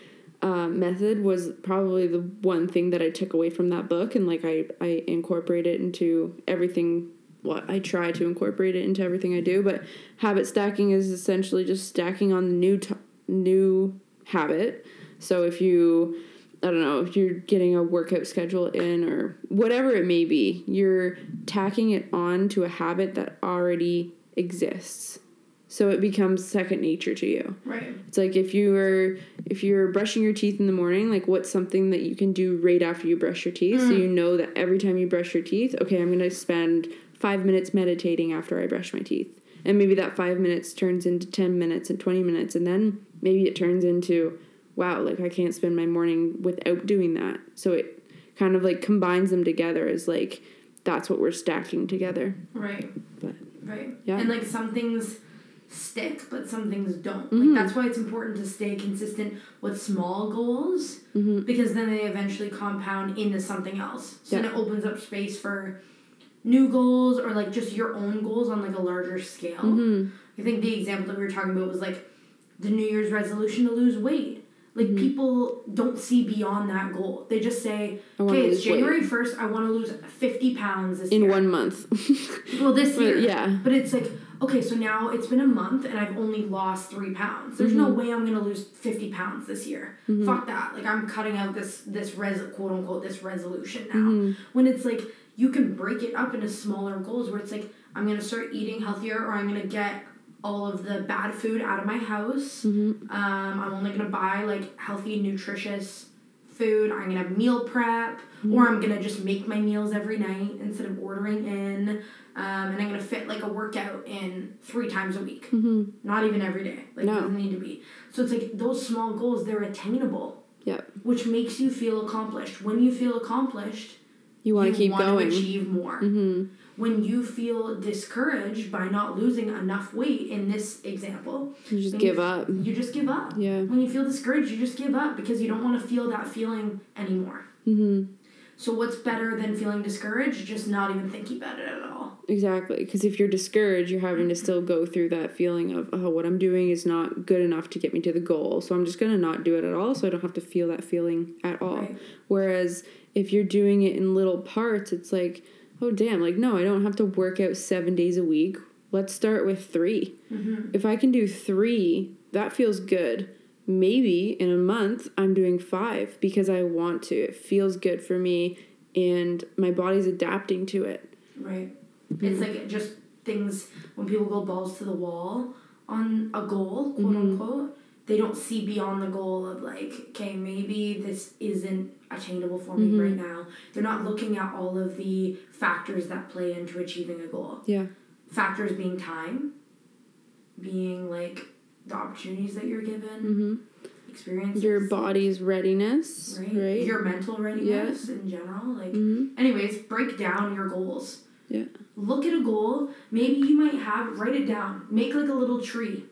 uh, method was probably the one thing that I took away from that book, and like I I incorporate it into everything. What I try to incorporate it into everything I do, but habit stacking is essentially just stacking on the new t- new habit. So if you I don't know, if you're getting a workout schedule in or whatever it may be, you're tacking it on to a habit that already exists. So it becomes second nature to you. right. It's like if you were if you're brushing your teeth in the morning, like what's something that you can do right after you brush your teeth? So you mm. know that every time you brush your teeth, okay, I'm going to spend 5 minutes meditating after I brush my teeth. And maybe that 5 minutes turns into 10 minutes and 20 minutes and then maybe it turns into wow, like I can't spend my morning without doing that. So it kind of like combines them together as like that's what we're stacking together. Right. But Right. Yeah. And like some things stick, but some things don't. Mm-hmm. Like that's why it's important to stay consistent with small goals Mm-hmm. because then they eventually compound into something else. So Yeah. then it opens up space for new goals or like just your own goals on like a larger scale. Mm-hmm. I think the example that we were talking about was like the New Year's resolution to lose weight. Like Mm-hmm. people don't see beyond that goal. They just say, "Okay, it's. January first. I want to lose fifty pounds this in year." one month. Well, this year. yeah. But it's like, okay, so now it's been a month and I've only lost three pounds. There's no Mm-hmm. way I'm gonna lose fifty pounds this year. Fuck that. Like I'm cutting out this this res quote unquote this resolution now. Mm-hmm. When it's like you can break it up into smaller goals where it's like I'm gonna start eating healthier or I'm gonna get all of the bad food out of my house. Mm-hmm. Um, I'm only gonna buy like healthy, nutritious food. I'm gonna meal prep, Mm-hmm. or I'm gonna just make my meals every night instead of ordering in. Um, and I'm gonna fit like a workout in three times a week. mm-hmm. Not even every day. Like No. it doesn't need to be. So it's like those small goals, they're attainable, Yeah. which makes you feel accomplished. When you feel accomplished, You want to keep going. achieve more. Mm-hmm. When you feel discouraged by not losing enough weight, in this example, You just give you, up. You just give up. Yeah. When you feel discouraged, you just give up because you don't want to feel that feeling anymore. Mm-hmm. So what's better than feeling discouraged? Just not even thinking about it at all. Exactly. Because if you're discouraged, you're having to still go through that feeling of, oh, what I'm doing is not good enough to get me to the goal. So I'm just going to not do it at all so I don't have to feel that feeling at all. Right. Whereas if you're doing it in little parts, it's like, oh, damn, like, no, I don't have to work out seven days a week. Let's start with 3 mm-hmm. If I can do three, that feels good. Maybe in a month, I'm doing five because I want to. It feels good for me and my body's adapting to it. Right. It's like just things when people go balls to the wall on a goal, quote mm-hmm. unquote, they don't see beyond the goal of like, okay, maybe this isn't attainable for me right now. They're not looking at all of the factors that play into achieving a goal. Yeah. Factors being time, being like the opportunities that you're given, Mm-hmm. experiences. Your body's readiness, right? right? Your mental readiness in general. Like mm-hmm. anyways, break down your goals. Yeah. Look at a goal. Maybe you might have write it down. Make like a little tree.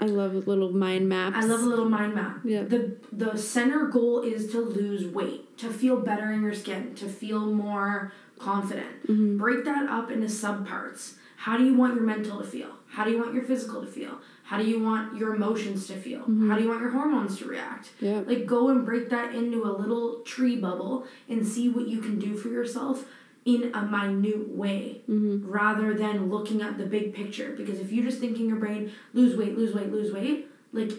I love a little mind maps. I love a little mind map. Yeah. The the center goal is to lose weight, to feel better in your skin, to feel more confident. Mm-hmm. Break that up into subparts. How do you want your mental to feel? How do you want your physical to feel? How do you want your emotions to feel? Mm-hmm. How do you want your hormones to react? Yeah. Like go and break that into a little tree bubble and see what you can do for yourself in a minute way Mm-hmm. rather than looking at the big picture. Because if you just think in your brain, lose weight, lose weight, lose weight, like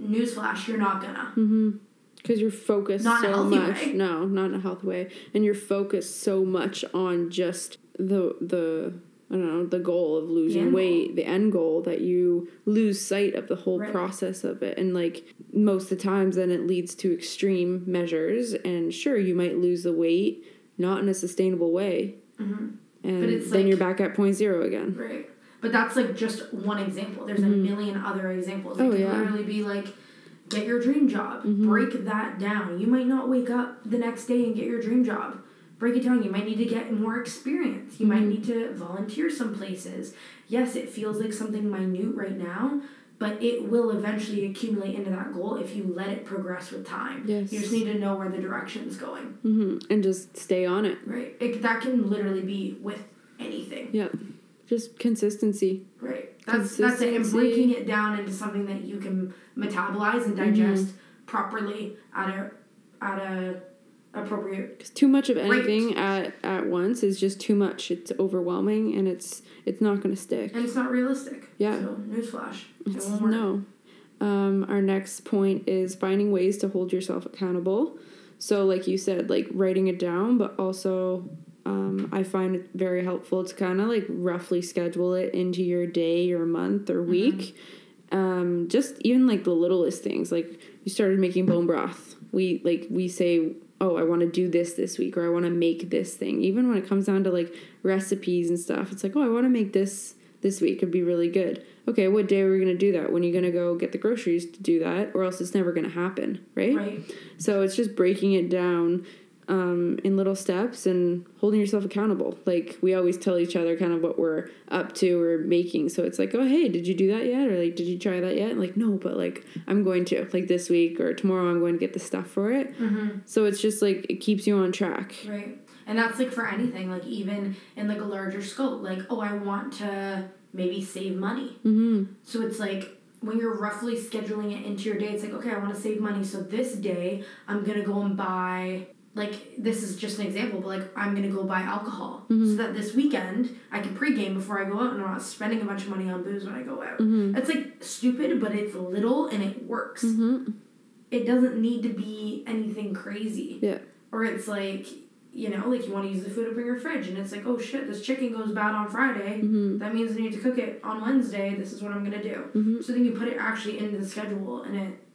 newsflash, you're not gonna. Mm-hmm. Because you're focused Not so much. way. No, not in a healthy way. And you're focused so much on just the the I don't know the goal of losing end weight, the end goal that you lose sight of the whole Right. process of it. And like most of the times, then it leads to extreme measures. And sure, you might lose the weight, not in a sustainable way. Mm-hmm. And Mm-hmm. But it's then like- you're back at point zero again. Right. But that's like just one example. There's a mm-hmm. million other examples. Oh, it Oh, could yeah. literally be like, get your dream job. Mm-hmm. Break that down. You might not wake up the next day and get your dream job. Break it down. You might need to get more experience. You might need to volunteer some places. Yes, it feels like something minute right now, but it will eventually accumulate into that goal if you let it progress with time. Yes. You just need to know where the direction is going. hmm And just stay on it. Right. It, that can literally be with anything. Yep. Just consistency. Right. That's that's it. And breaking it down into something that you can metabolize and digest properly at a at a appropriate. Because too much of anything at at once is just too much. It's overwhelming and it's it's not going to stick. And it's not realistic. Yeah. So newsflash. It It's, won't work. no. Um, our next point is finding ways to hold yourself accountable. So, like you said, like writing it down, but also um, I find it very helpful to kind of like roughly schedule it into your day or month or week. Um, just even like the littlest things. Like you started making bone broth. We like we say, oh, I want to do this this week, or I want to make this thing. Even when it comes down to like recipes and stuff, it's like, oh, I want to make this this week. It'd be really good. Okay, what day are we gonna do that? When are you gonna go get the groceries to do that, or else it's never gonna happen, right? Right. So it's just breaking it down um, in little steps and holding yourself accountable. Like we always tell each other kind of what we're up to or making. So it's like, oh hey, did you do that yet? Or like, did you try that yet? And like, no, but like I'm going to like this week or tomorrow I'm going to get the stuff for it. Mm-hmm. So it's just like it keeps you on track. Right. And that's like for anything, like even in like a larger scope, like, oh, I want to maybe save money. Mm-hmm. So it's like when you're roughly scheduling it into your day, it's like, okay, I want to save money. So this day, I'm going to go and buy, like, this is just an example, but like, I'm to go buy alcohol. So that this weekend, I can pregame before I go out and I'm not spending a bunch of money on booze when I go out. Mm-hmm. It's like stupid, but it's little and it works. Mm-hmm. It doesn't need to be anything crazy. Yeah. Or it's like, you know, like you want to use the food up in your fridge and it's like, oh shit, this chicken goes bad on Friday. Mm-hmm. That means I need to cook it on Wednesday. This is what I'm gonna do. Mhm. So then you put it actually into the schedule and it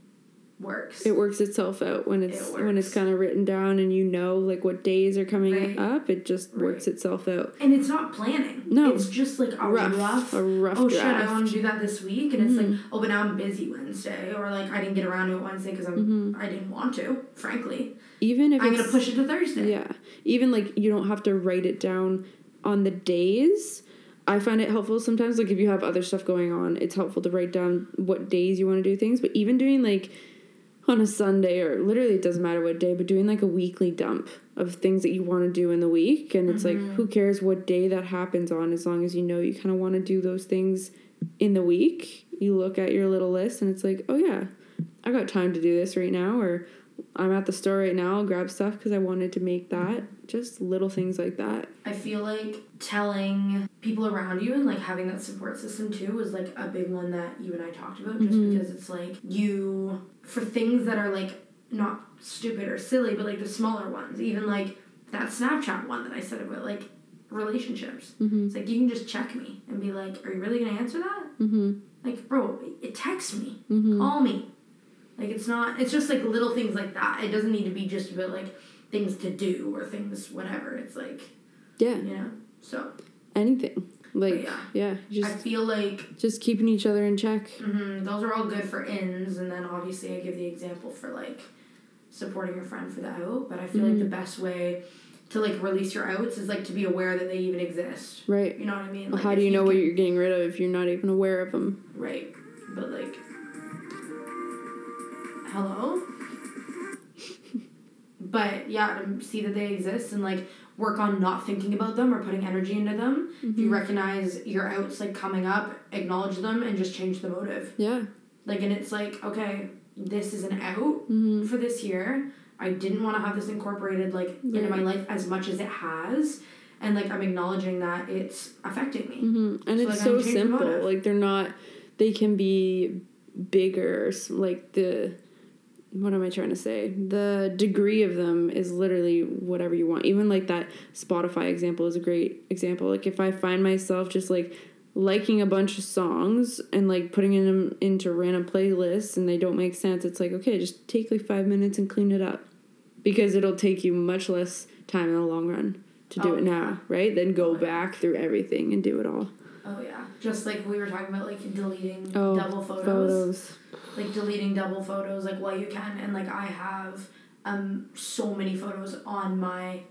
works. It works itself out when it's It when it's kind of written down and you know like what days are coming Right. up. It just works itself out. and it's not planning. No. It's just like a Rough, rough. a rough oh shit, I want to do that this week, and it's like, Mm-hmm. oh, but now I'm busy Wednesday, or like I didn't get around to it Wednesday because I'm Mm-hmm. I didn't want to. Frankly, Even if I'm gonna push it to Thursday. Yeah. Even like you don't have to write it down on the days. I find it helpful sometimes like if you have other stuff going on, it's helpful to write down what days you want to do things, but even doing like on a Sunday or literally it doesn't matter what day, but doing like a weekly dump of things that you want to do in the week and it's like who mm-hmm. cares what day that happens on as long as you know you kind of want to do those things in the week. You look at your little list and it's like, "Oh yeah, I got time to do this right now or I'm at the store right now, I'll grab stuff because I wanted to make that. Just little things like that. I feel like telling people around you and like having that support system too was like a big one that you and I talked about just because it's like you for things that are like not stupid or silly but like the smaller ones even like that Snapchat one that I said about like relationships Mm-hmm. it's like you can just check me and be like are you really gonna answer that Mm-hmm. like bro it text me Mm-hmm. call me like it's not it's just like little things like that it doesn't need to be just about like things to do or things whatever it's like Yeah, you know so anything. Like yeah. yeah, I just feel like just keeping each other in check. Mm-hmm, those are all good for ins, and then obviously I give the example for like supporting your friend for the out. But I feel like the best way to like release your outs is like to be aware that they even exist. Right. You know what I mean? Well, Like, how do you know what you're getting rid of if you're not even aware of them? right? but like, hello. but yeah, to see that they exist and like work on not thinking about them or putting energy into them. If you recognize your outs like coming up, acknowledge them and just change the motive. Yeah. Like, and it's like, okay, this is an out Mm-hmm. for this year. I didn't want to have this incorporated like into my life as much as it has, and like I'm acknowledging that it's affecting me. hmm And So, it's like, so simple. Like they're not. They can be bigger. Like the. What am I trying to say? The degree of them is literally whatever you want. Even like that Spotify example is a great example. Like if I find myself just like liking a bunch of songs and like putting them into random playlists and they don't make sense, it's like okay, just take like five minutes and clean it up, because it'll take you much less time in the long run to do Oh, it yeah. now, right? Then go Oh, yeah. back through everything and do it all. Oh yeah, just like we were talking about, like deleting Oh, double photos, Photos. Like deleting double photos, like while you can, and like I have um so many photos on my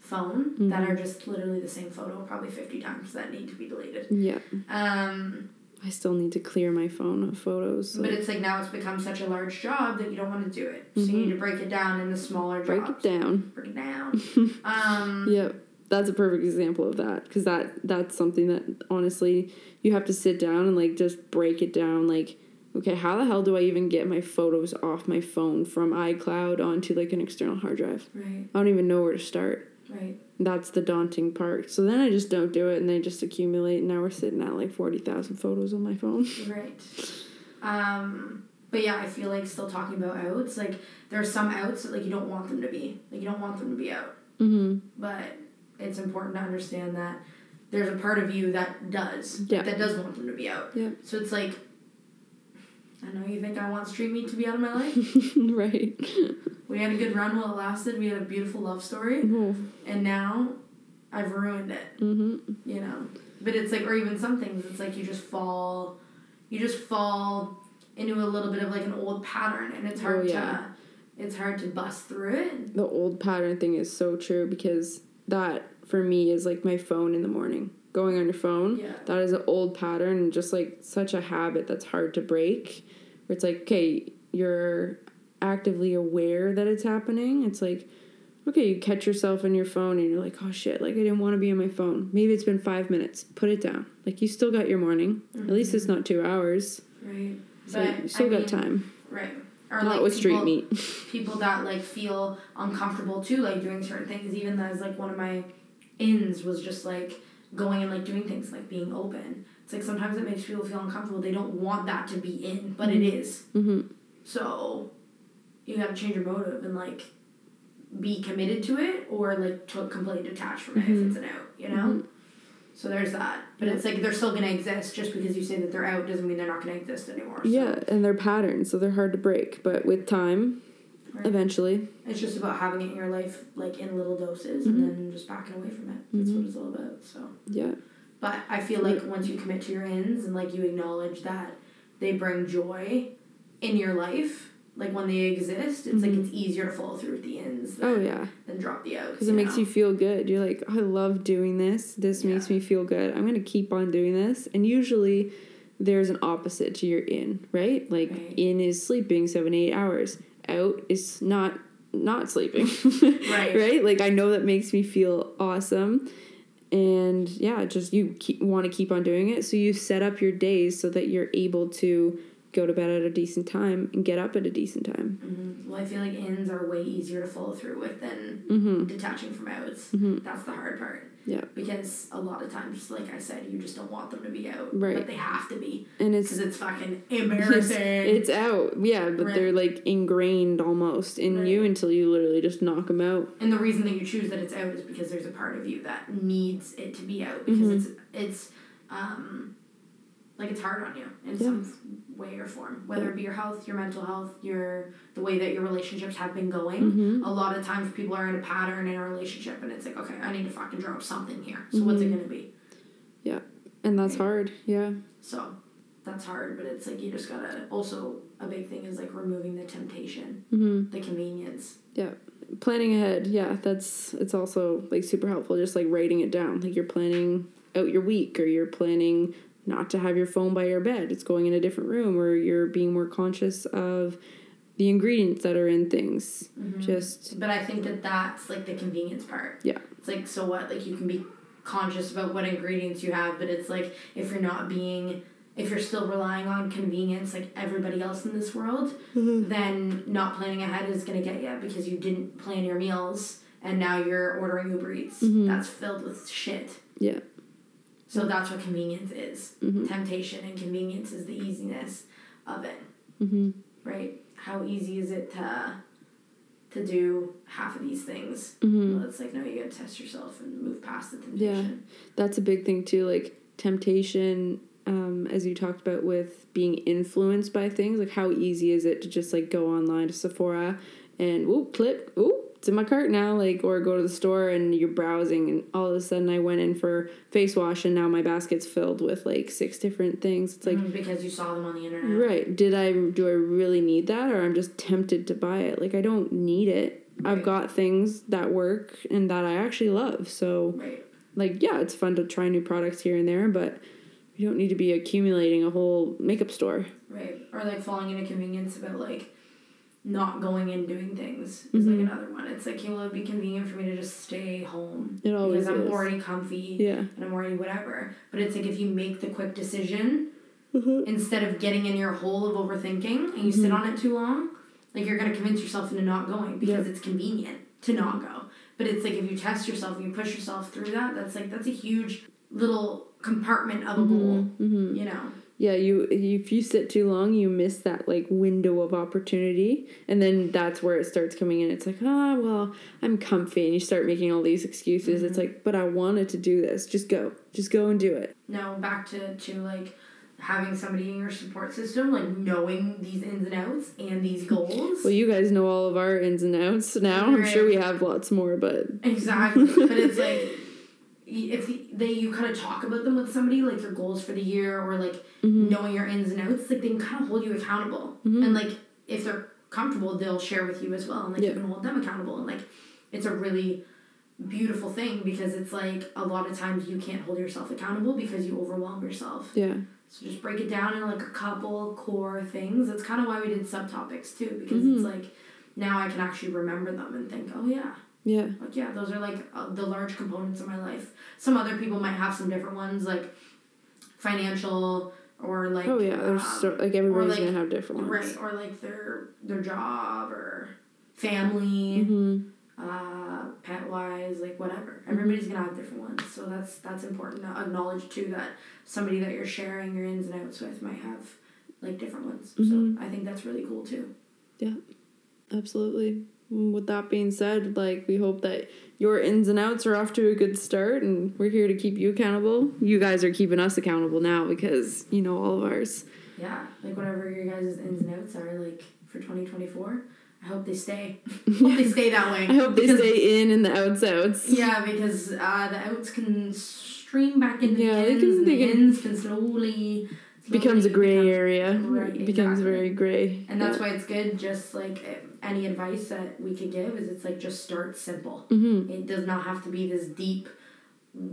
phone that Mm-hmm. are just literally the same photo probably 50 times that need to be deleted Yeah. um I still need to clear my phone of photos. but it's like now it's become such a large job that you don't want to do it so you need to break it down into smaller Mm-hmm. break it down. break it down um Yep. That's a perfect example of that because that that's something that honestly you have to sit down and like just break it down like okay how the hell do I even get my photos off my phone from iCloud onto like an external hard drive right I don't even know where to start right that's the daunting part so then I just don't do it and they just accumulate and now we're sitting at like 40,000 photos on my phone Right. Um, but yeah, I feel like still talking about outs. Like there are some outs that like you don't want them to be. Like you don't want them to be out. mm-hmm But it's important to understand that there's a part of you that does. Yeah. That does want them to be out. Yeah. So it's like I know you think I want street meat to be out of my life. right we had a good run while it lasted. We had a beautiful love story. oh, And now I've ruined it. mm-hmm you know but it's like or even some things it's like you just fall you just fall into a little bit of like an old pattern and it's hard Oh, yeah. to it's hard to bust through it the old pattern thing is so true because that for me is like my phone in the morning going on your phone Yeah. that is an old pattern and just like such a habit that's hard to break. Where it's like okay you're actively aware that it's happening. It's like okay you catch yourself on your phone and you're like oh shit like i didn't want to be on my phone. Maybe it's been five minutes. Put it down. Like you still got your morning. At least it's mm-hmm. not two hours. Right. So but you still I got mean, time. right. Or not like with street meat. people that like feel uncomfortable too like doing certain things. Even as like one of my ins was just like going and like doing things like being open it's like sometimes it makes people feel uncomfortable they don't want that to be in but it is mm-hmm. So you gotta change your motive and like be committed to it or like to completely detach from it if Mm-hmm. it's an out, you know? So there's that. But it's like they're still gonna exist just because you say that they're out doesn't mean they're not gonna exist anymore. So yeah and they're patterns so they're hard to break but with time Right. eventually it's just about having it in your life like in little doses Mm-hmm. and then just backing away from it. That's what it's all about. So yeah But I feel like once you commit to your ends and like you acknowledge that they bring joy in your life, like when they exist, it's like it's easier to follow through with the ends than, oh yeah than drop the outs. because it makes know? you feel good. You're like, I love doing this. This makes me feel good. I'm gonna keep on doing this. And usually, there's an opposite to your in, right? Like Right. in is sleeping seven eight hours. Out is not not sleeping. Right. right. Like I know that makes me feel awesome. And yeah, just you keep, want to keep on doing it. So you set up your days so that you're able to go to bed at a decent time and get up at a decent time. Mhm. Well, I feel like ins are way easier to follow through with than Mm-hmm. detaching from outs. That's the hard part. Yeah. Because a lot of times, like I said, you just don't want them to be out. Right. But they have to be. And it's Because it's fucking embarrassing. it's out yeah but Right. they're like ingrained almost in you until you literally just knock them out and the reason that you choose that it's out is because there's a part of you that needs it to be out because Mm-hmm. it's it's um like it's hard on you in some way or form whether it be your health your mental health your the way that your relationships have been going Mm-hmm. a lot of times people are in a pattern in a relationship and it's like okay i need to fucking drop something here so what's Mm-hmm. it gonna be Yeah. and that's hard yeah so that's hard but it's like you just gotta also a big thing is like removing the temptation mm-hmm. the convenience Yeah. planning ahead yeah that's it's also like super helpful just like writing it down like you're planning out your week or you're planning not to have your phone by your bed. It's going in a different room or you're being more conscious of the ingredients that are in things. Mm-hmm. Just But I think that that's like the convenience part. Yeah. It's like so what? Like you can be conscious about what ingredients you have, but it's like if you're not being if you're still relying on convenience like everybody else in this world, mm-hmm. then not planning ahead is gonna get you because you didn't plan your meals and now you're ordering Uber Eats. Mm-hmm. That's filled with shit. yeah. So that's what convenience is. Mhm. Temptation and convenience is the easiness of it. Mhm. Right? How easy is it to to do half of these things? Mhm. Well, it's like no, you gotta test yourself and move past the temptation. Yeah, That's a big thing too, like temptation um, as you talked about with being influenced by things, like how easy is it to just like go online to Sephora and whoop, click, ooh, it's in my cart now, like or go to the store and you're browsing and all of a sudden I went in for face wash and now my basket's filled with like six different things. It's like Mhm, because you saw them on the internet. Right. Did I do I really need that or I'm just tempted to buy it? Like I don't need it. I've got things that work and that I actually love. So Right. like yeah, it's fun to try new products here and there, but you don't need to be accumulating a whole makeup store. Right. Or like falling into convenience about like not going and doing things is like Mhm. another one. It's like, well, it'd be convenient for me to just stay home. It always because I'm is. already comfy Yeah. and I'm already whatever. But it's like if you make the quick decision Mhm. instead of getting in your hole of overthinking and you sit Mm-hmm. on it too long, like you're gonna convince yourself into not going because it's convenient to not go. But it's like if you test yourself and you push yourself through that, that's like that's a huge little compartment of a goal. Mhm. You know. Yeah, you if you sit too long, you miss that like window of opportunity, and then that's where it starts coming in. It's like, ah, well, I'm comfy, and you start making all these excuses. It's like, but I wanted to do this. Just go, just go and do it. Now back to, to like having somebody in your support system, like knowing these ins and outs and these goals. Well, you guys know all of our ins and outs now. I'm sure we have lots more, but Exactly. but it's like if they you kind of talk about them with somebody like your goals for the year or like Mm-hmm. knowing your ins and outs like they can kind of hold you accountable and like if they're comfortable they'll share with you as well and like Yeah. you can hold them accountable and like it's a really beautiful thing because it's like a lot of times you can't hold yourself accountable because you overwhelm yourself yeah, so just break it down into like a couple core things that's kind of why we did subtopics too because Mm-hmm. it's like now i can actually remember them and think oh yeah yeah, like yeah, those are like uh, the large components of my life. Some other people might have some different ones, like financial or like oh yeah. There's um, so, like everybody's like- gonna have different ones. right or like their their job or family, Mm-hmm. uh, pet wise, like whatever. Everybody's gonna have different ones, so that's that's important to acknowledge too that somebody that you're sharing your ins and outs with might have like different ones. Mhm. So I think that's really cool too. Yeah, absolutely. With that being said, like we hope that your ins and outs are off to a good start, and we're here to keep you accountable. You guys are keeping us accountable now because you know all of ours. Yeah, like whatever your guys' ins and outs are like for twenty twenty four. I hope they stay. hope they stay that way. I hope they stay in and the outs outs. Yeah, because uh, the outs can stream back into Yeah, the ins, can- and the can- ins can slowly becomes a gray become- area. Right, It becomes very gray. And that's why it's good. Just like any advice that we could give is, it's like just start simple. Mm-hmm. It does not have to be this deep,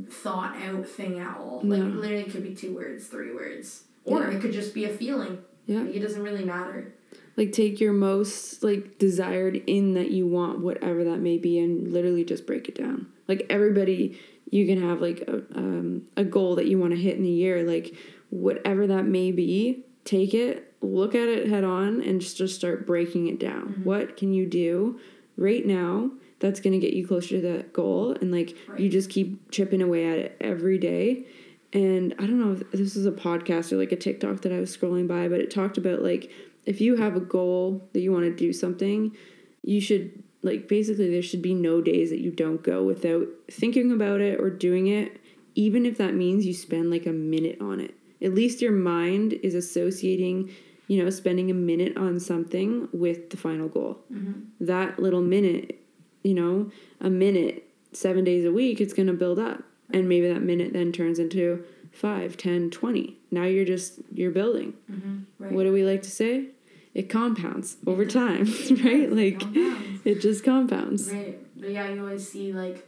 thought out thing at all. Like literally, it could be two words, three words, or Yeah. it could just be a feeling. Yeah. Like, it doesn't really matter. Like take your most like desired in that you want, whatever that may be, and literally just break it down. Like everybody, you can have like a um, a goal that you want to hit in a year. Like whatever that may be, take it, look at it head on, and just just start breaking it down. Mm-hmm. What can you do right now? That's gonna get you closer to that goal, and like you just keep chipping away at it every day. And I don't know if this is a podcast or like a TikTok that I was scrolling by, but it talked about like if you have a goal that you want to do something, you should like basically there should be no days that you don't go without thinking about it or doing it, even if that means you spend like a minute on it. At least your mind is associating, you know, spending a minute on something with the final goal. Mm-hmm. That little minute, you know, a minute, seven days a week, it's going to build up. And maybe that minute then turns into five, ten, twenty. Now you're just, you're building. Mm-hmm. Right. What do we like to say? It compounds over mm-hmm. time, right? Like Compounds. it just compounds. Right. But yeah, you always see like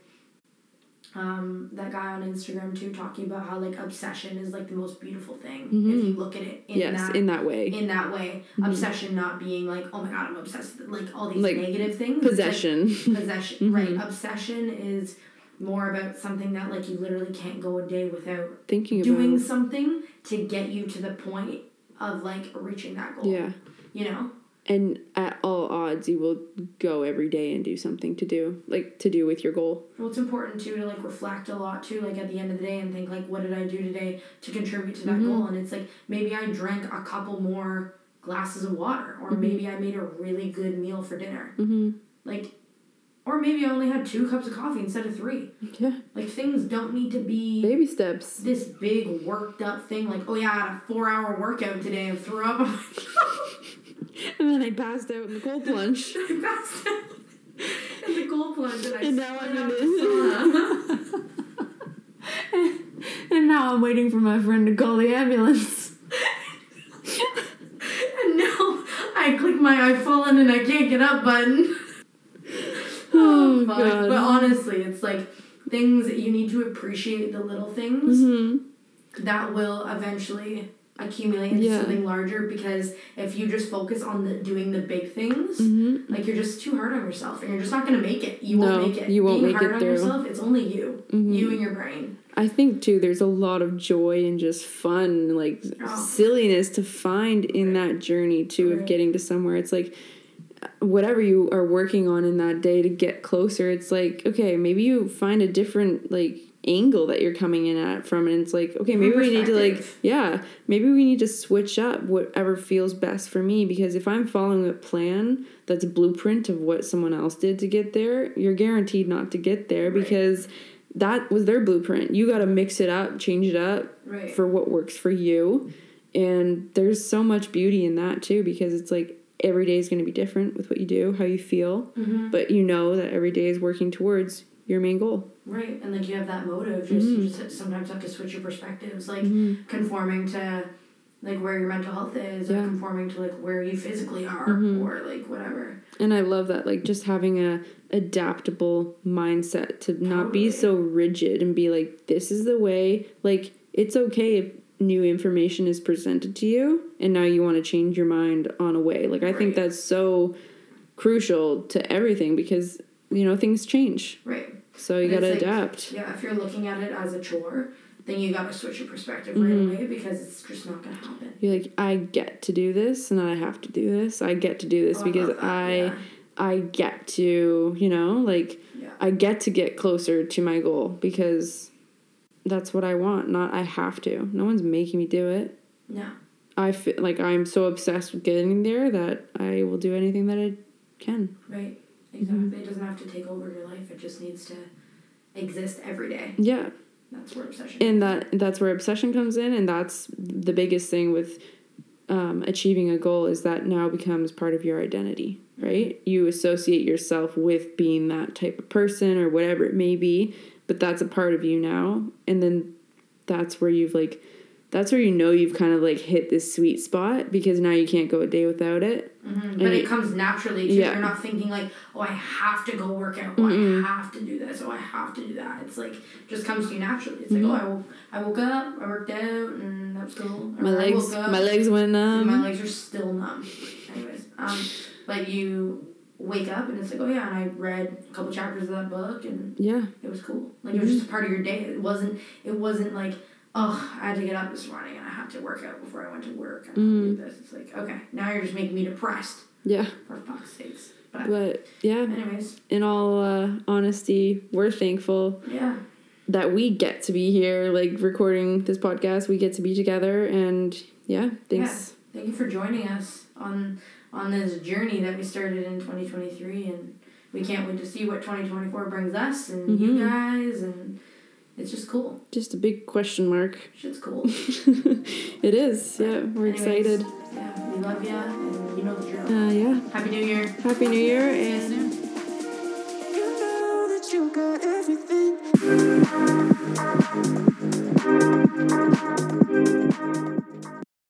um, that guy on Instagram too talking about how like obsession is like the most beautiful thing Mhm. if you look at it in yes, that in that way. in that way. Mhm. Obsession not being like, oh my god, I'm obsessed with like all these Like, negative things. It's, like, Possession. possession, right? Obsession is more about something that like you literally can't go a day without Thinking about. doing something to get you to the point of like reaching that goal. yeah. You know? And at all odds, you will go every day and do something to do, like to do with your goal. Well, it's important too to like reflect a lot too, like at the end of the day, and think like, what did I do today to contribute to that Mhm. goal? And it's like maybe I drank a couple more glasses of water, or Mhm. maybe I made a really good meal for dinner, Mm-hmm. like, or maybe I only had two cups of coffee instead of three. Yeah. Like things don't need to be Baby steps. this big worked up thing. Like, oh yeah, I had a four hour workout today and threw up. And then I passed out in the cold plunge. I passed out in the cold plunge and I And now I'm in this. sauna. and now I'm waiting for my friend to call the ambulance. and now I click my I've fallen and I can't get up button. Oh, fuck. God. But honestly, it's like things you need to appreciate the little things Mm-hmm. that will eventually accumulate into Yeah. something larger because if you just focus on the doing the big things Mm-hmm. like you're just too hard on yourself and you're just not gonna make it you No, won't make it you won't being make hard it on through. yourself it's only you Mhm. you and your brain I think too, there's a lot of joy and just fun, like Oh. silliness to find in that journey too of getting to somewhere. It's like whatever you are working on in that day to get closer. It's like okay, maybe you find a different like angle that you're coming in at from, and it's like okay, maybe we need to like yeah, maybe we need to switch up whatever feels best for me because if I'm following a plan that's a blueprint of what someone else did to get there, you're guaranteed not to get there Right. because that was their blueprint. You got to mix it up, change it up right for what works for you. And there's so much beauty in that too because it's like every day is going to be different with what you do, how you feel, mm-hmm. but you know that every day is working towards your main goal. right and like you have that motive just you Mhm. just sometimes have to switch your perspectives like Mhm. conforming to like where your mental health is Yeah. or conforming to like where you physically are Mhm. or like whatever And I love that like just having a adaptable mindset to not be so rigid and be like this is the way like it's okay if new information is presented to you and now you want to change your mind on a way. Like I think that's so crucial to everything because you know things change. right So you got to like- adapt. yeah if you're looking at it as a chore then you gotta switch your perspective right mm-hmm. away because it's just not gonna happen You're like I get to do this and I have to do this. I get to do this Oh, because that, I yeah. I get to, you know, like yeah I get to get closer to my goal because that's what I want, not I have to. No one's making me do it. no I feel like I'm so obsessed with getting there that I will do anything that I can. Right. Exactly. It doesn't have to take over your life. It just needs to exist every day. Yeah. That's where obsession. And that that's where obsession comes in and that's the biggest thing with um, achieving a goal is that now becomes part of your identity, right? You associate yourself with being that type of person or whatever it may be, but that's a part of you now. And then that's where you've like that's where you know you've kind of like hit this sweet spot because now you can't go a day without it. Mhm. But it it- comes naturally too. Yeah. You're not thinking like, oh, I have to go work out. Oh. I have to do this. Oh, I have to do that. It's like just comes to you naturally. It's like, Mhm. oh, I woke, I woke up, I worked out, and that was cool. Or My legs woke up, my legs went numb. my legs are still numb. Anyways, um, but you wake up and it's like, oh yeah, and I read a couple chapters of that book and yeah. it was cool. Like it was Mm-hmm. just a part of your day. It wasn't. It wasn't like, oh, I had to get up this morning and I had to work out before I went to work. And Mm. Do this. It's like, okay, now you're just making me depressed. Yeah. For fuck's sakes. But, But yeah, anyways, in all uh, honesty, we're thankful yeah, that we get to be here, like recording this podcast. We get to be together, and yeah, thanks. thank you for joining us on on this journey that we started in 2023, and we can't wait to see what 2024 brings us and you Mhm. guys, and it's just cool. Just a big question mark. Shit's cool. it is. Yeah, we're Anyways, excited. Yeah, we love you, and you know the drill. Uh, yeah. Happy New Year. Happy New Year, and. You know